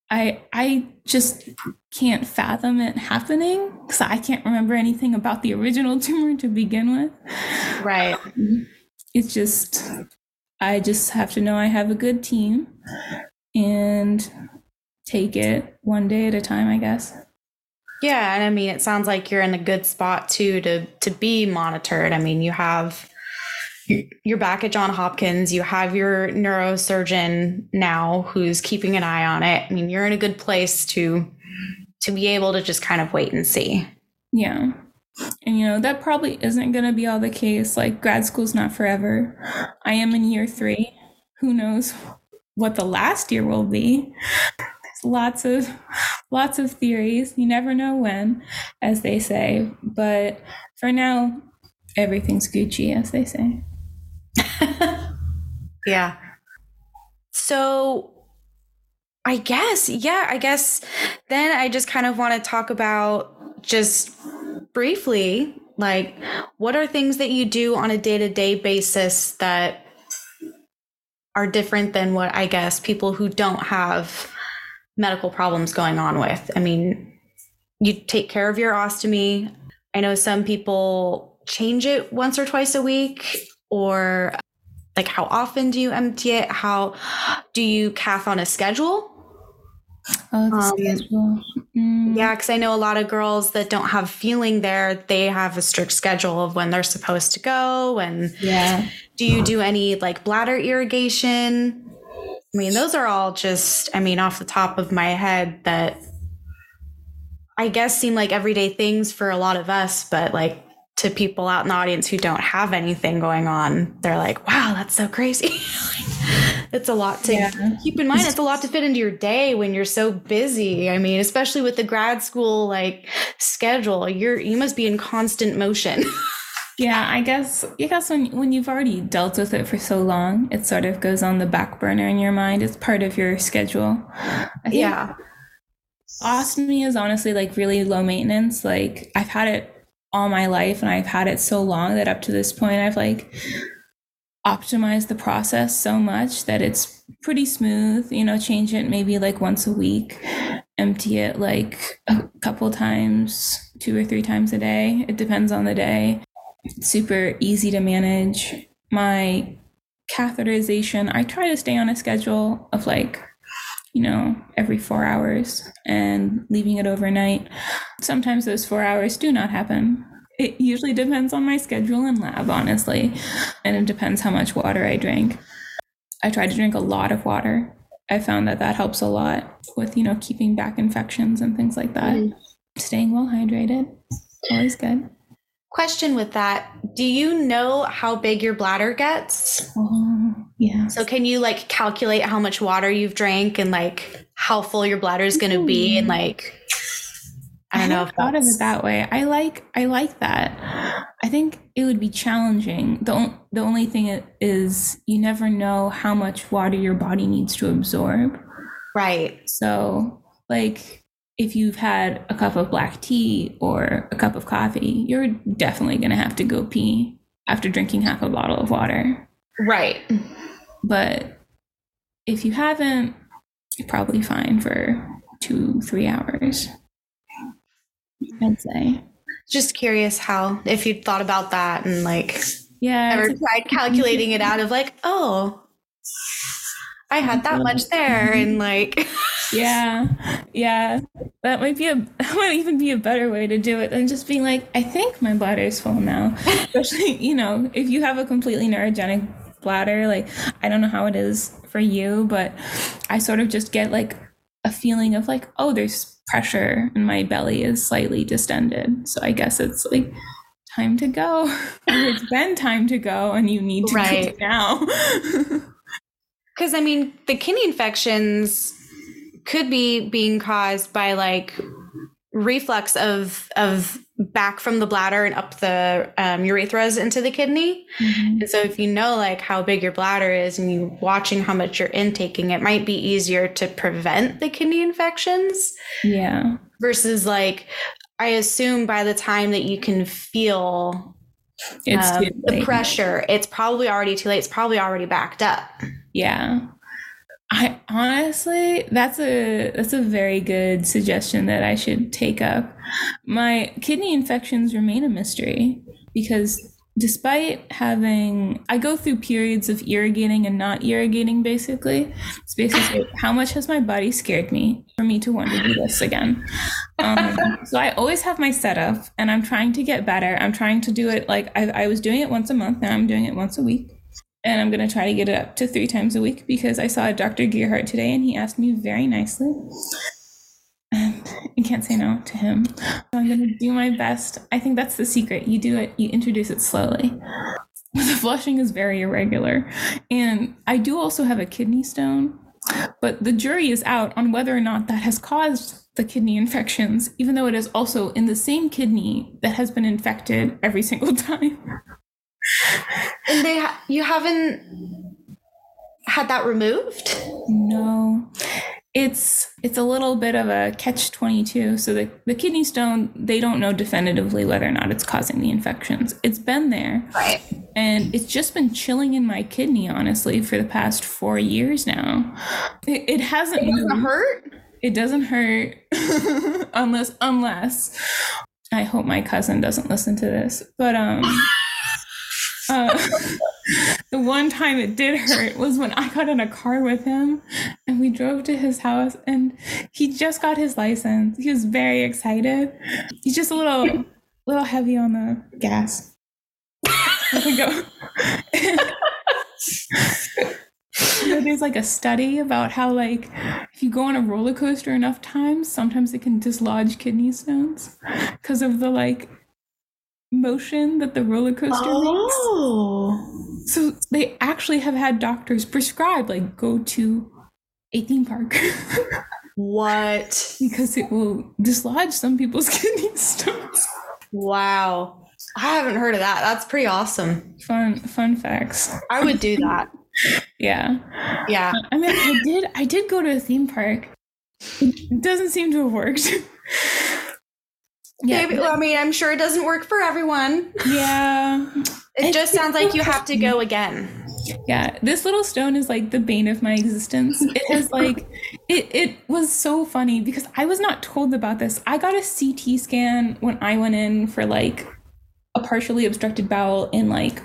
I I just can't fathom it happening because I can't remember anything about the original tumor to begin with. Right. Um, it's just I just have to know I have a good team and take it one day at a time, I guess. Yeah, and I mean it sounds like you're in a good spot too to to be monitored. I mean, you have you're back at John Hopkins, you have your neurosurgeon now who's keeping an eye on it. I mean, you're in a good place to to be able to just kind of wait and see. Yeah. And you know, that probably isn't going to be all the case. Like grad school's not forever. I am in year 3. Who knows what the last year will be? lots of lots of theories. You never know when, as they say. But for now, everything's Gucci, as they say. yeah. So I guess, yeah, I guess then I just kind of want to talk about just briefly like what are things that you do on a day-to-day basis that are different than what I guess people who don't have medical problems going on with. I mean, you take care of your ostomy. I know some people change it once or twice a week or like how often do you empty it? How do you cath on a schedule? Oh, um, schedule. Mm. Yeah, because I know a lot of girls that don't have feeling there, they have a strict schedule of when they're supposed to go. And yeah. Do you do any like bladder irrigation? I mean, those are all just, I mean, off the top of my head that I guess seem like everyday things for a lot of us, but like to people out in the audience who don't have anything going on, they're like, wow, that's so crazy. it's a lot to yeah. keep in mind. It's a lot to fit into your day when you're so busy. I mean, especially with the grad school like schedule, you're you must be in constant motion. Yeah, I guess I guess when when you've already dealt with it for so long, it sort of goes on the back burner in your mind. It's part of your schedule. yeah. Ostomy is honestly like really low maintenance. Like I've had it all my life and I've had it so long that up to this point I've like optimized the process so much that it's pretty smooth. You know, change it maybe like once a week, empty it like a couple times, two or three times a day. It depends on the day super easy to manage. My catheterization, I try to stay on a schedule of like, you know, every four hours and leaving it overnight. Sometimes those four hours do not happen. It usually depends on my schedule and lab, honestly. And it depends how much water I drink. I try to drink a lot of water. I found that that helps a lot with, you know, keeping back infections and things like that. Mm. Staying well hydrated, always good. Question with that Do you know how big your bladder gets? Oh, yeah. So, can you like calculate how much water you've drank and like how full your bladder is going to be? And hmm. like, I don't I know if thought of it that way. I like I like that. I think it would be challenging. the The only thing is, you never know how much water your body needs to absorb. Right. So, like, if you've had a cup of black tea or a cup of coffee, you're definitely going to have to go pee after drinking half a bottle of water. Right. But if you haven't, you're probably fine for two, three hours. I'd say. Just curious how, if you'd thought about that and like, yeah, ever tried calculating it out of like, oh, I had that much there, and like, yeah, yeah, that might be a that might even be a better way to do it than just being like, I think my bladder is full now. Especially, you know, if you have a completely neurogenic bladder, like I don't know how it is for you, but I sort of just get like a feeling of like, oh, there's pressure and my belly is slightly distended. So I guess it's like time to go. it's been time to go and you need to Right. go now. Because I mean, the kidney infections could be being caused by like reflux of of back from the bladder and up the um, urethras into the kidney. Mhm. And so, if you know like how big your bladder is and you're watching how much you're intaking, it might be easier to prevent the kidney infections Yeah. versus like. I assume by the time that you can feel It's um, the pressure, it's probably already too late. It's probably already backed up. Yeah. I honestly that's a that's a very good suggestion that I should take up. My kidney infections remain a mystery because despite having I go through periods of irrigating and not irrigating basically. It's basically how much has my body scared me for me to want to do this again. Um, so I always have my setup and I'm trying to get better. I'm trying to do it like I, I was doing it once a month, now I'm doing it once a week and I'm going to try to get it up to three times a week because I saw Dr. Gearhart today and he asked me very nicely. Um, and you can't say no to him. So I'm going to do my best. I think that's the secret. You do it, you introduce it slowly. The flushing is very irregular. And I do also have a kidney stone, but the jury is out on whether or not that has caused the kidney infections, even though it is also in the same kidney that has been infected every single time. And they ha- you haven't had that removed? No. It's it's a little bit of a catch 22. So the, the kidney stone, they don't know definitively whether or not it's causing the infections. It's been there Right. and it's just been chilling in my kidney honestly for the past 4 years now. It, it hasn't It doesn't hurt? It doesn't hurt unless unless I hope my cousin doesn't listen to this. But um uh, the one time it did hurt was when I got in a car with him and we drove to his house and he just got his license. He was very excited. He's just a little little heavy on the gas. Let me go. There's like a study about how like if you go on a roller coaster enough times, sometimes it can dislodge kidney stones because of the like motion that the roller coaster makes. Oh. So they actually have had doctors prescribe like go to a theme park What? because it will dislodge some people's kidney stones. Wow. I haven't heard of that. That's pretty awesome. Fun fun facts. I would do that. Yeah. Yeah. I mean I did I did go to a theme park. It doesn't seem to have worked. Maybe, well, I mean, I'm sure it doesn't work for everyone. Yeah. It just sounds like you have to go again. Yeah. This little stone is like the bane of my existence. It has like it it was so funny because I was not told about this. I got a CT scan when I went in for like a partially obstructed bowel in like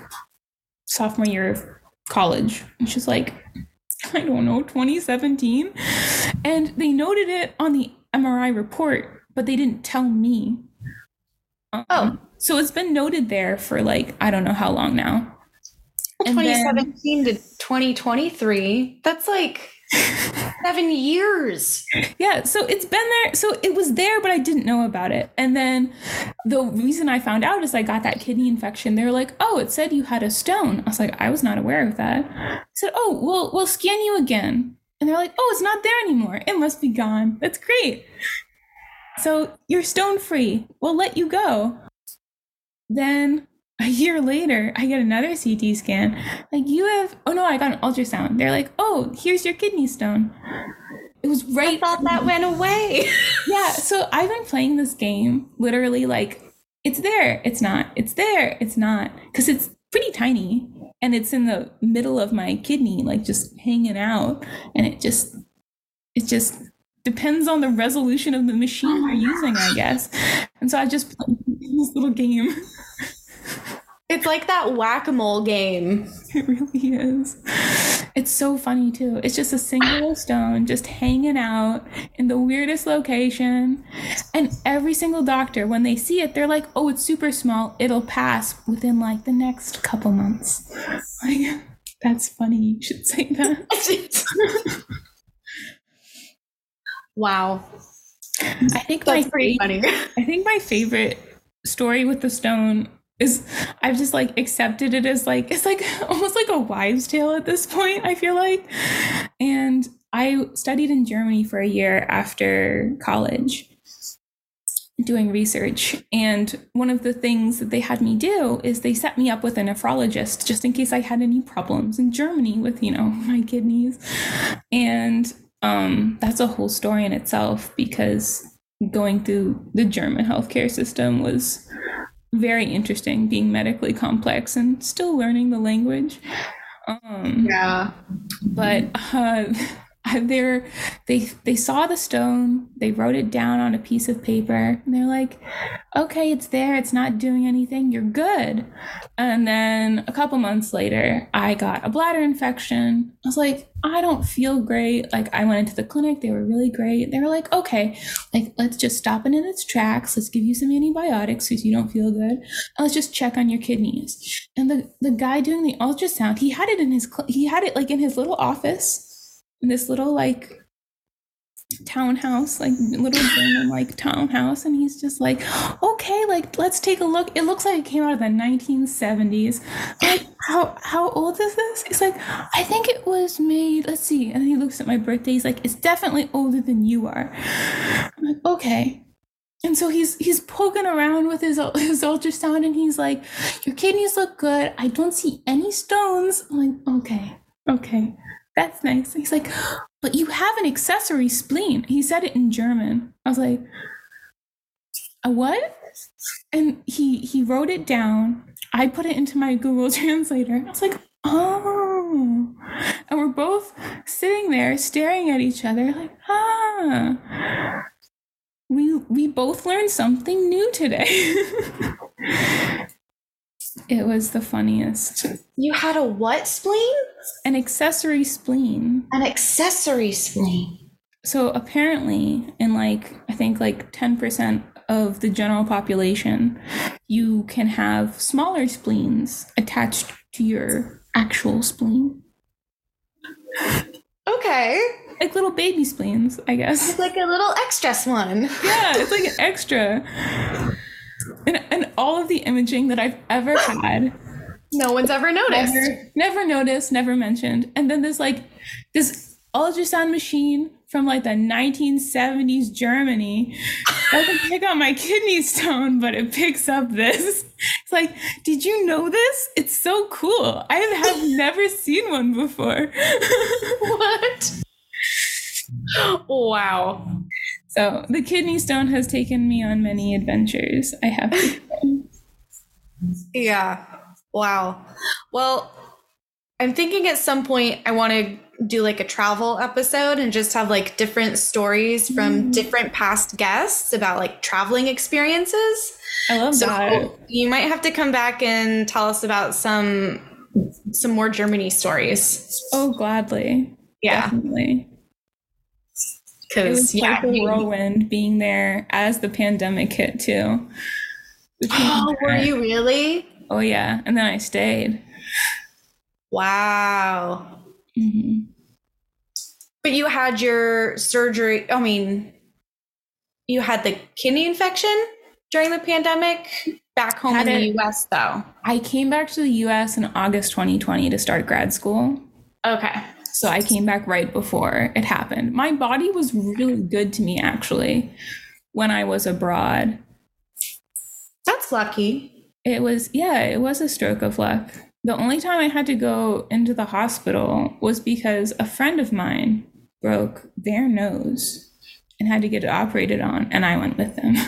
sophomore year of college. And she's like, I don't know, 2017. And they noted it on the MRI report, but they didn't tell me. Um, Oh. So it's been noted there for like, I don't know how long now. And then- 2017 to 2023. That's like seven years. Yeah, so it's been there. So it was there, but I didn't know about it. And then the reason I found out is I got that kidney infection. They were like, "Oh, it said you had a stone." I was like, "I was not aware of that." I said, "Oh, we'll we'll scan you again." And they're like, "Oh, it's not there anymore. It must be gone. That's great." So you're stone free. We'll let you go. Then a year later, I get another CT scan. Like, you have, oh no, I got an ultrasound. They're like, oh, here's your kidney stone. It was right. I thought that went away. Yeah, so I've been playing this game literally like, it's there, it's not, it's there, it's not. Because it's pretty tiny and it's in the middle of my kidney, like just hanging out. And it just, it just depends on the resolution of the machine you're using, I guess. And so I just play this little game. It's like that whack a mole game. It really is. It's so funny too. It's just a single stone just hanging out in the weirdest location. And every single doctor, when they see it, they're like, oh, it's super small. It'll pass within like the next couple months. Like, that's funny. You should say that. wow. I think my That's pretty fa- funny. I think my favorite story with the stone is I've just like accepted it as like it's like almost like a wives' tale at this point, I feel like. And I studied in Germany for a year after college doing research. And one of the things that they had me do is they set me up with a nephrologist just in case I had any problems in Germany with, you know, my kidneys. And um, that's a whole story in itself because going through the German healthcare system was very interesting, being medically complex and still learning the language. Um, yeah. But uh, they're they they saw the stone they wrote it down on a piece of paper and they're like okay it's there it's not doing anything you're good. And then a couple months later i got a bladder infection. I was like i don't feel great. Like i went into the clinic they were really great. They were like okay like let's just stop it in its tracks let's give you some antibiotics because you don't feel good let's just check on your kidneys. And the the guy doing the ultrasound he had it in his he had it like in his little office this little like townhouse, like little German like townhouse, and he's just like, okay, like let's take a look. It looks like it came out of the 1970s. Like, how how old is this? He's like, I think it was made. Let's see. And he looks at my birthday. He's like, it's definitely older than you are. I'm like, okay. And so he's he's poking around with his his ultrasound, and he's like, your kidneys look good. I don't see any stones. I'm like, okay, okay that's nice. He's like, but you have an accessory spleen. He said it in German. I was like, a what? And he he wrote it down. I put it into my Google Translator. I was like, oh. And we're both sitting there staring at each other like, ah. We we both learned something new today. It was the funniest. You had a what spleen? An accessory spleen. An accessory spleen. So apparently, in like, I think like 10% of the general population, you can have smaller spleens attached to your actual spleen. Okay. Like little baby spleens, I guess. It's like a little extra one. Yeah, it's like an extra and, and all of the imaging that I've ever had. No one's ever noticed. Never, never noticed, never mentioned. And then there's like this ultrasound machine from like the 1970s Germany doesn't pick up my kidney stone, but it picks up this. It's like, did you know this? It's so cool. I have never seen one before. what? Wow. So the kidney stone has taken me on many adventures. I have Yeah. Wow. Well, I'm thinking at some point I want to do like a travel episode and just have like different stories from mm. different past guests about like traveling experiences. I love so that. You might have to come back and tell us about some some more Germany stories. Oh, gladly. Yeah. Definitely because yeah, like a whirlwind being there as the pandemic hit too. Oh, were you really? Oh yeah, and then I stayed. Wow. Mm-hmm. But you had your surgery. I mean, you had the kidney infection during the pandemic back home had in it, the US, though. I came back to the US in August 2020 to start grad school. Okay. So I came back right before it happened. My body was really good to me actually when I was abroad. That's lucky. It was, yeah, it was a stroke of luck. The only time I had to go into the hospital was because a friend of mine broke their nose and had to get it operated on, and I went with them. Well,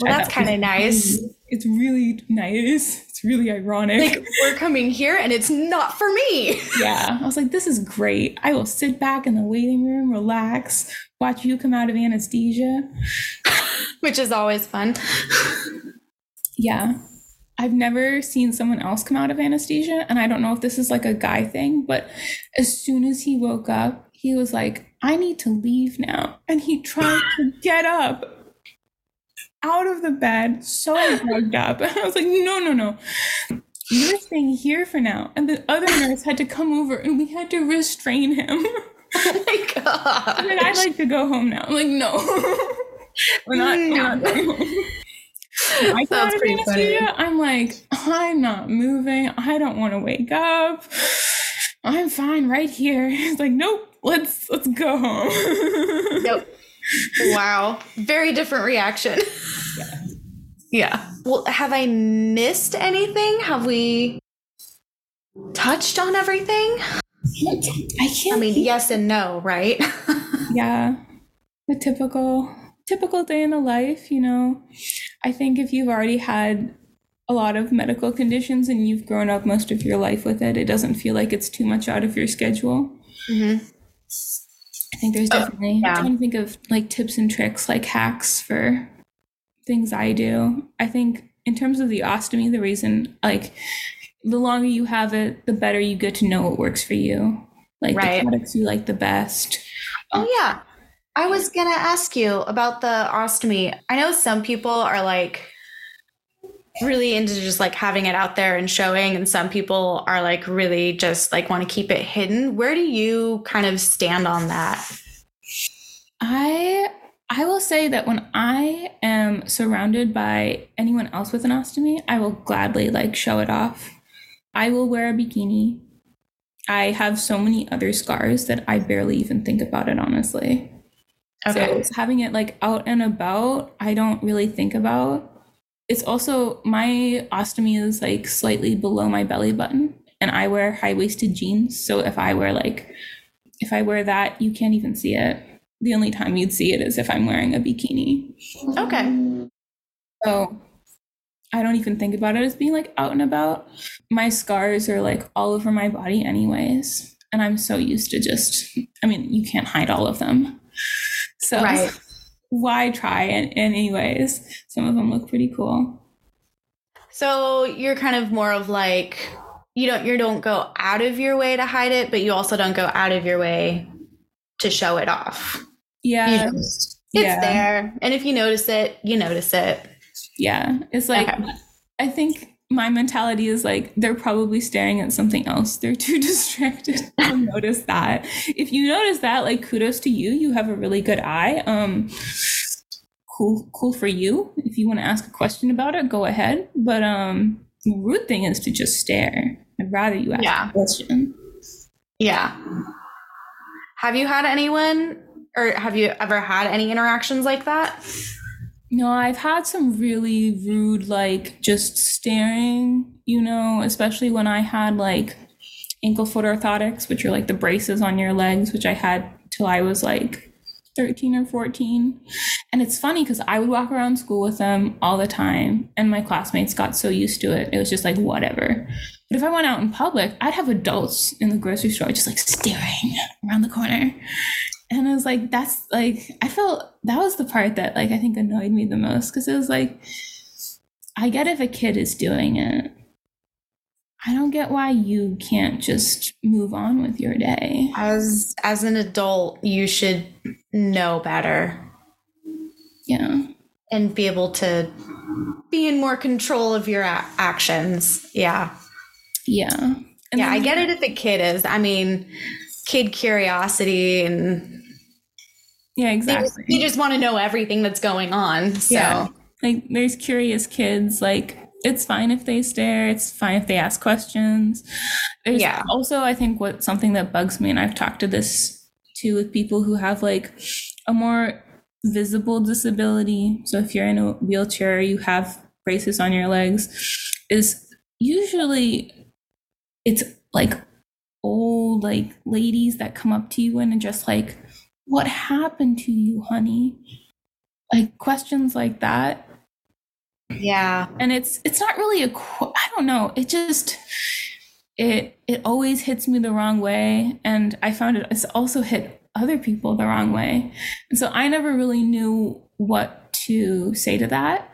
that's kind of nice. It's really nice. It's really ironic. Like, we're coming here and it's not for me. yeah. I was like, this is great. I will sit back in the waiting room, relax, watch you come out of anesthesia. Which is always fun. yeah. I've never seen someone else come out of anesthesia. And I don't know if this is like a guy thing, but as soon as he woke up, he was like, I need to leave now. And he tried to get up out of the bed, so drugged up. And I was like, no, no, no. You're staying here for now. And the other nurse had to come over and we had to restrain him. Oh my god. And I'd like to go home now. I'm like, no. we're not, no. we're not I That's pretty funny. I'm like, I'm not moving. I don't want to wake up. I'm fine right here. It's like, nope, let's let's go home. nope. Wow. Very different reaction. Yeah. Yeah. Well, have I missed anything? Have we touched on everything? I can't. I mean, yes and no, right? yeah. The typical typical day in the life, you know. I think if you've already had a lot of medical conditions and you've grown up most of your life with it, it doesn't feel like it's too much out of your schedule. Mm-hmm. I think there's oh, definitely, oh, yeah. I'm trying to think of like tips and tricks, like hacks for things I do. I think in terms of the ostomy, the reason, like, the longer you have it, the better you get to know what works for you. Like right. the products you like the best. Oh, yeah. I was going to ask you about the ostomy. I know some people are like, really into just like having it out there and showing and some people are like really just like want to keep it hidden. Where do you kind of stand on that? I i will say that when i am surrounded by anyone else with an ostomy i will gladly like show it off. I will wear a bikini. I have so many other scars that i barely even think about it honestly. Okay. so having it like out and about i don't really think about it's also my ostomy is like slightly below my belly button and I wear high waisted jeans. So if I wear like, if I wear that, you can't even see it. The only time you'd see it is if I'm wearing a bikini. Okay. So I don't even think about it as being like out and about. My scars are like all over my body, anyways. And I'm so used to just, I mean, you can't hide all of them. So, right why try it anyways? Some of them look pretty cool. So you're kind of more of like you don't you don't go out of your way to hide it, but you also don't go out of your way to show it off. Yeah. Just, it's yeah. there. And if you notice it, you notice it. Yeah. It's like okay. I think my mentality is like they're probably staring at something else. They're too distracted to notice that. If you notice that, like kudos to you. You have a really good eye. Um cool cool for you. If you want to ask a question about it, go ahead. But um the rude thing is to just stare. I'd rather you ask yeah. a question. Yeah. Have you had anyone or have you ever had any interactions like that? No, I've had some really rude, like just staring, you know, especially when I had like ankle foot orthotics, which are like the braces on your legs, which I had till I was like 13 or 14. And it's funny because I would walk around school with them all the time, and my classmates got so used to it. It was just like, whatever. But if I went out in public, I'd have adults in the grocery store just like staring around the corner and I was like, that's like, I felt that was the part that like I think annoyed me the most because it was like, I get if a kid is doing it. I don't get why you can't just move on with your day. As as an adult, you should know better. Yeah. And be able to be in more control of your a- actions. Yeah. Yeah. And yeah, I get it if a kid is. I mean, kid curiosity and yeah, exactly. You just, just want to know everything that's going on. So, yeah. like, there's curious kids. Like, it's fine if they stare. It's fine if they ask questions. There's yeah. Also, I think what something that bugs me, and I've talked to this too with people who have like a more visible disability. So if you're in a wheelchair, you have braces on your legs. Is usually it's like old like ladies that come up to you and just like what happened to you, honey? Like questions like that. Yeah. And it's it's not really a I don't know. It just it it always hits me the wrong way and I found it it's also hit other people the wrong way. And so I never really knew what to say to that.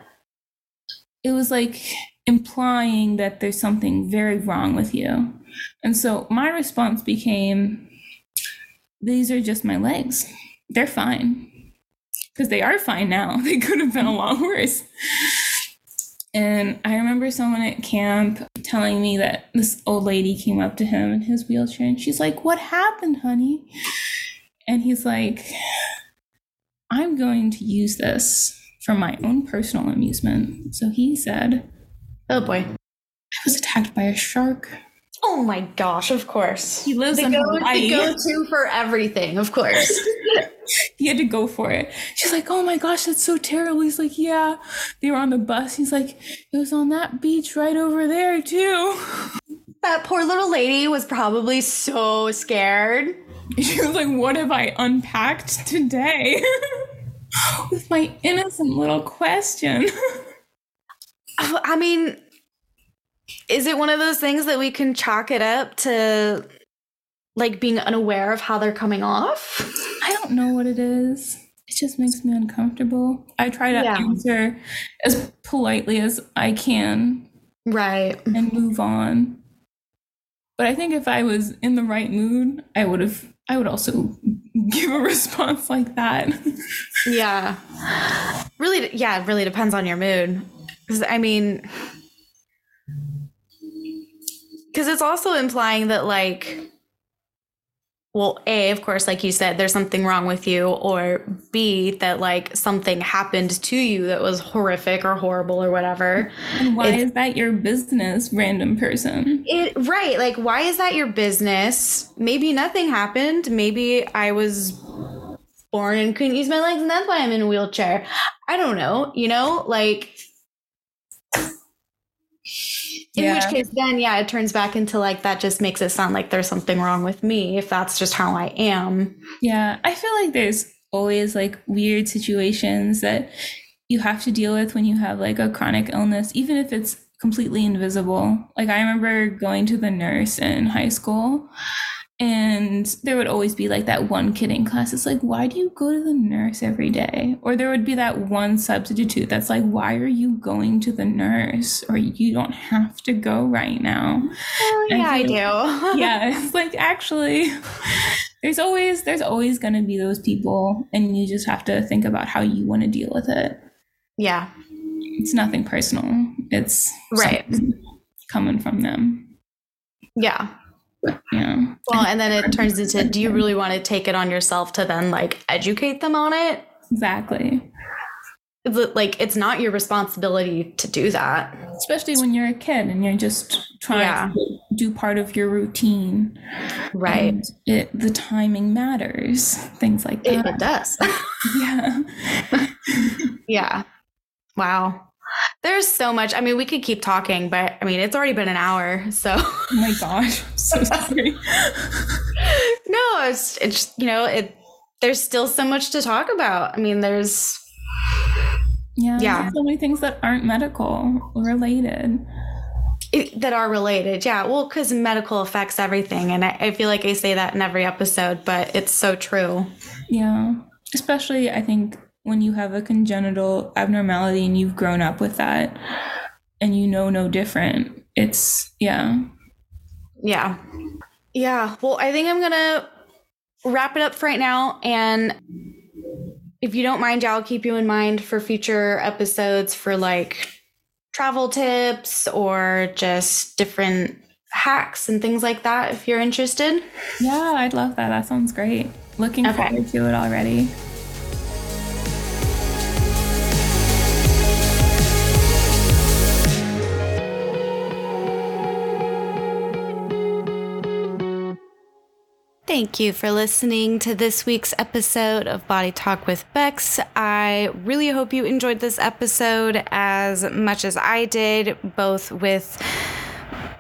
It was like implying that there's something very wrong with you. And so my response became these are just my legs. They're fine. Because they are fine now. They could have been a mm-hmm. lot worse. And I remember someone at camp telling me that this old lady came up to him in his wheelchair and she's like, What happened, honey? And he's like, I'm going to use this for my own personal amusement. So he said, Oh boy. I was attacked by a shark. Oh my gosh, of course. He lives The in go, Hawaii. the go-to for everything, of course. he had to go for it. She's like, "Oh my gosh, that's so terrible." He's like, "Yeah." They were on the bus. He's like, "It was on that beach right over there too." that poor little lady was probably so scared. She was like, "What have I unpacked today?" With my innocent little question. I mean, is it one of those things that we can chalk it up to like being unaware of how they're coming off? I don't know what it is. It just makes me uncomfortable. I try to Yeah. answer as politely as I can Right. and move on. But I think if I was in the right mood, I would have I would also give a response like that. Yeah. Really, yeah, it really depends on your mood. Because, I mean, because it's also implying that, like, well, A, of course, like you said, there's something wrong with you, or B, that like something happened to you that was horrific or horrible or whatever. and why It's- is that your business, random person? It right, like why is that your business? Maybe nothing happened. Maybe I was born and couldn't use my legs and that's why I'm in a wheelchair. I don't know, you know? Like in Yeah. which case then yeah, it turns back into like that just makes it sound like there's something wrong with me if that's just how I am. Yeah, I feel like there's always like weird situations that you have to deal with when you have like a chronic illness, even if it's completely invisible. Like I remember going to the nurse in high school and there would always be like that one kid in class it's like why do you go to the nurse every day or there would be that one substitute that's like why are you going to the nurse or you don't have to go right now Oh yeah, I feel- do. yeah it's like actually there's always there's always going to be those people and you just have to think about how you want to deal with it yeah. it's nothing personal it's Right. coming from them Yeah. Yeah Well, and then it turns into do you really want to take it on yourself to then like educate them on it? exactly Like it's not your responsibility to do that. especially when you're a kid and you're just trying Yeah. to do part of your routine Right. it the timing matters things like It, that it does. yeah yeah. Wow. There's so much. I mean, we could keep talking, but I mean, it's already been an hour. So, oh my gosh I'm so sorry no, it's, it's, you know, it, there's still so much to talk about. I mean, there's, yeah Yeah. so many things that aren't medical related it, that are related. Yeah. Well, because medical affects everything. And I, I feel like I say that in every episode, but it's so true. Yeah. Especially, I think, when you have a congenital abnormality and you've grown up with that and you know no different. It's, yeah. Yeah. Yeah. Well, I think I'm going to wrap it up for right now. And if you don't mind, I'll keep you in mind for future episodes for like travel tips or just different hacks and things like that if you're interested. Yeah, I'd love that. That sounds great. Looking Okay. forward to it already. Thank you for listening to this week's episode of Body Talk with Becks. I really hope you enjoyed this episode as much as I did, both with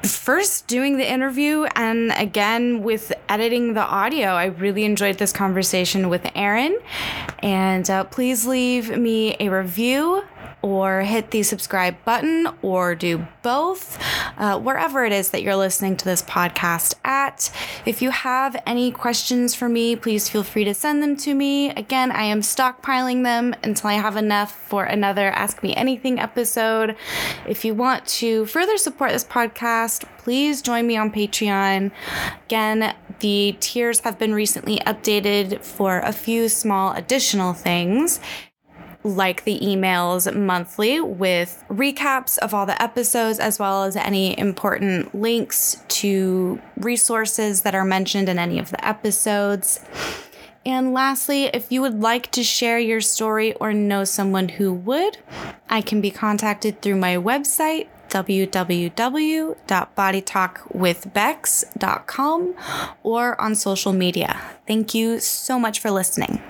first doing the interview and again with editing the audio. I really enjoyed this conversation with Erin. And uh, please leave me a review or hit the subscribe button or do both, uh, wherever it is that you're listening to this podcast at. If you have any questions for me, please feel free to send them to me. Again, I am stockpiling them until I have enough for another Ask Me Anything episode. If you want to further support this podcast, please join me on Patreon. Again, the tiers have been recently updated for a few small additional things like the emails monthly with recaps of all the episodes, as well as any important links to resources that are mentioned in any of the episodes. And lastly, if you would like to share your story or know someone who would, I can be contacted through my website, www.bodytalkwithbex.com or on social media. Thank you so much for listening.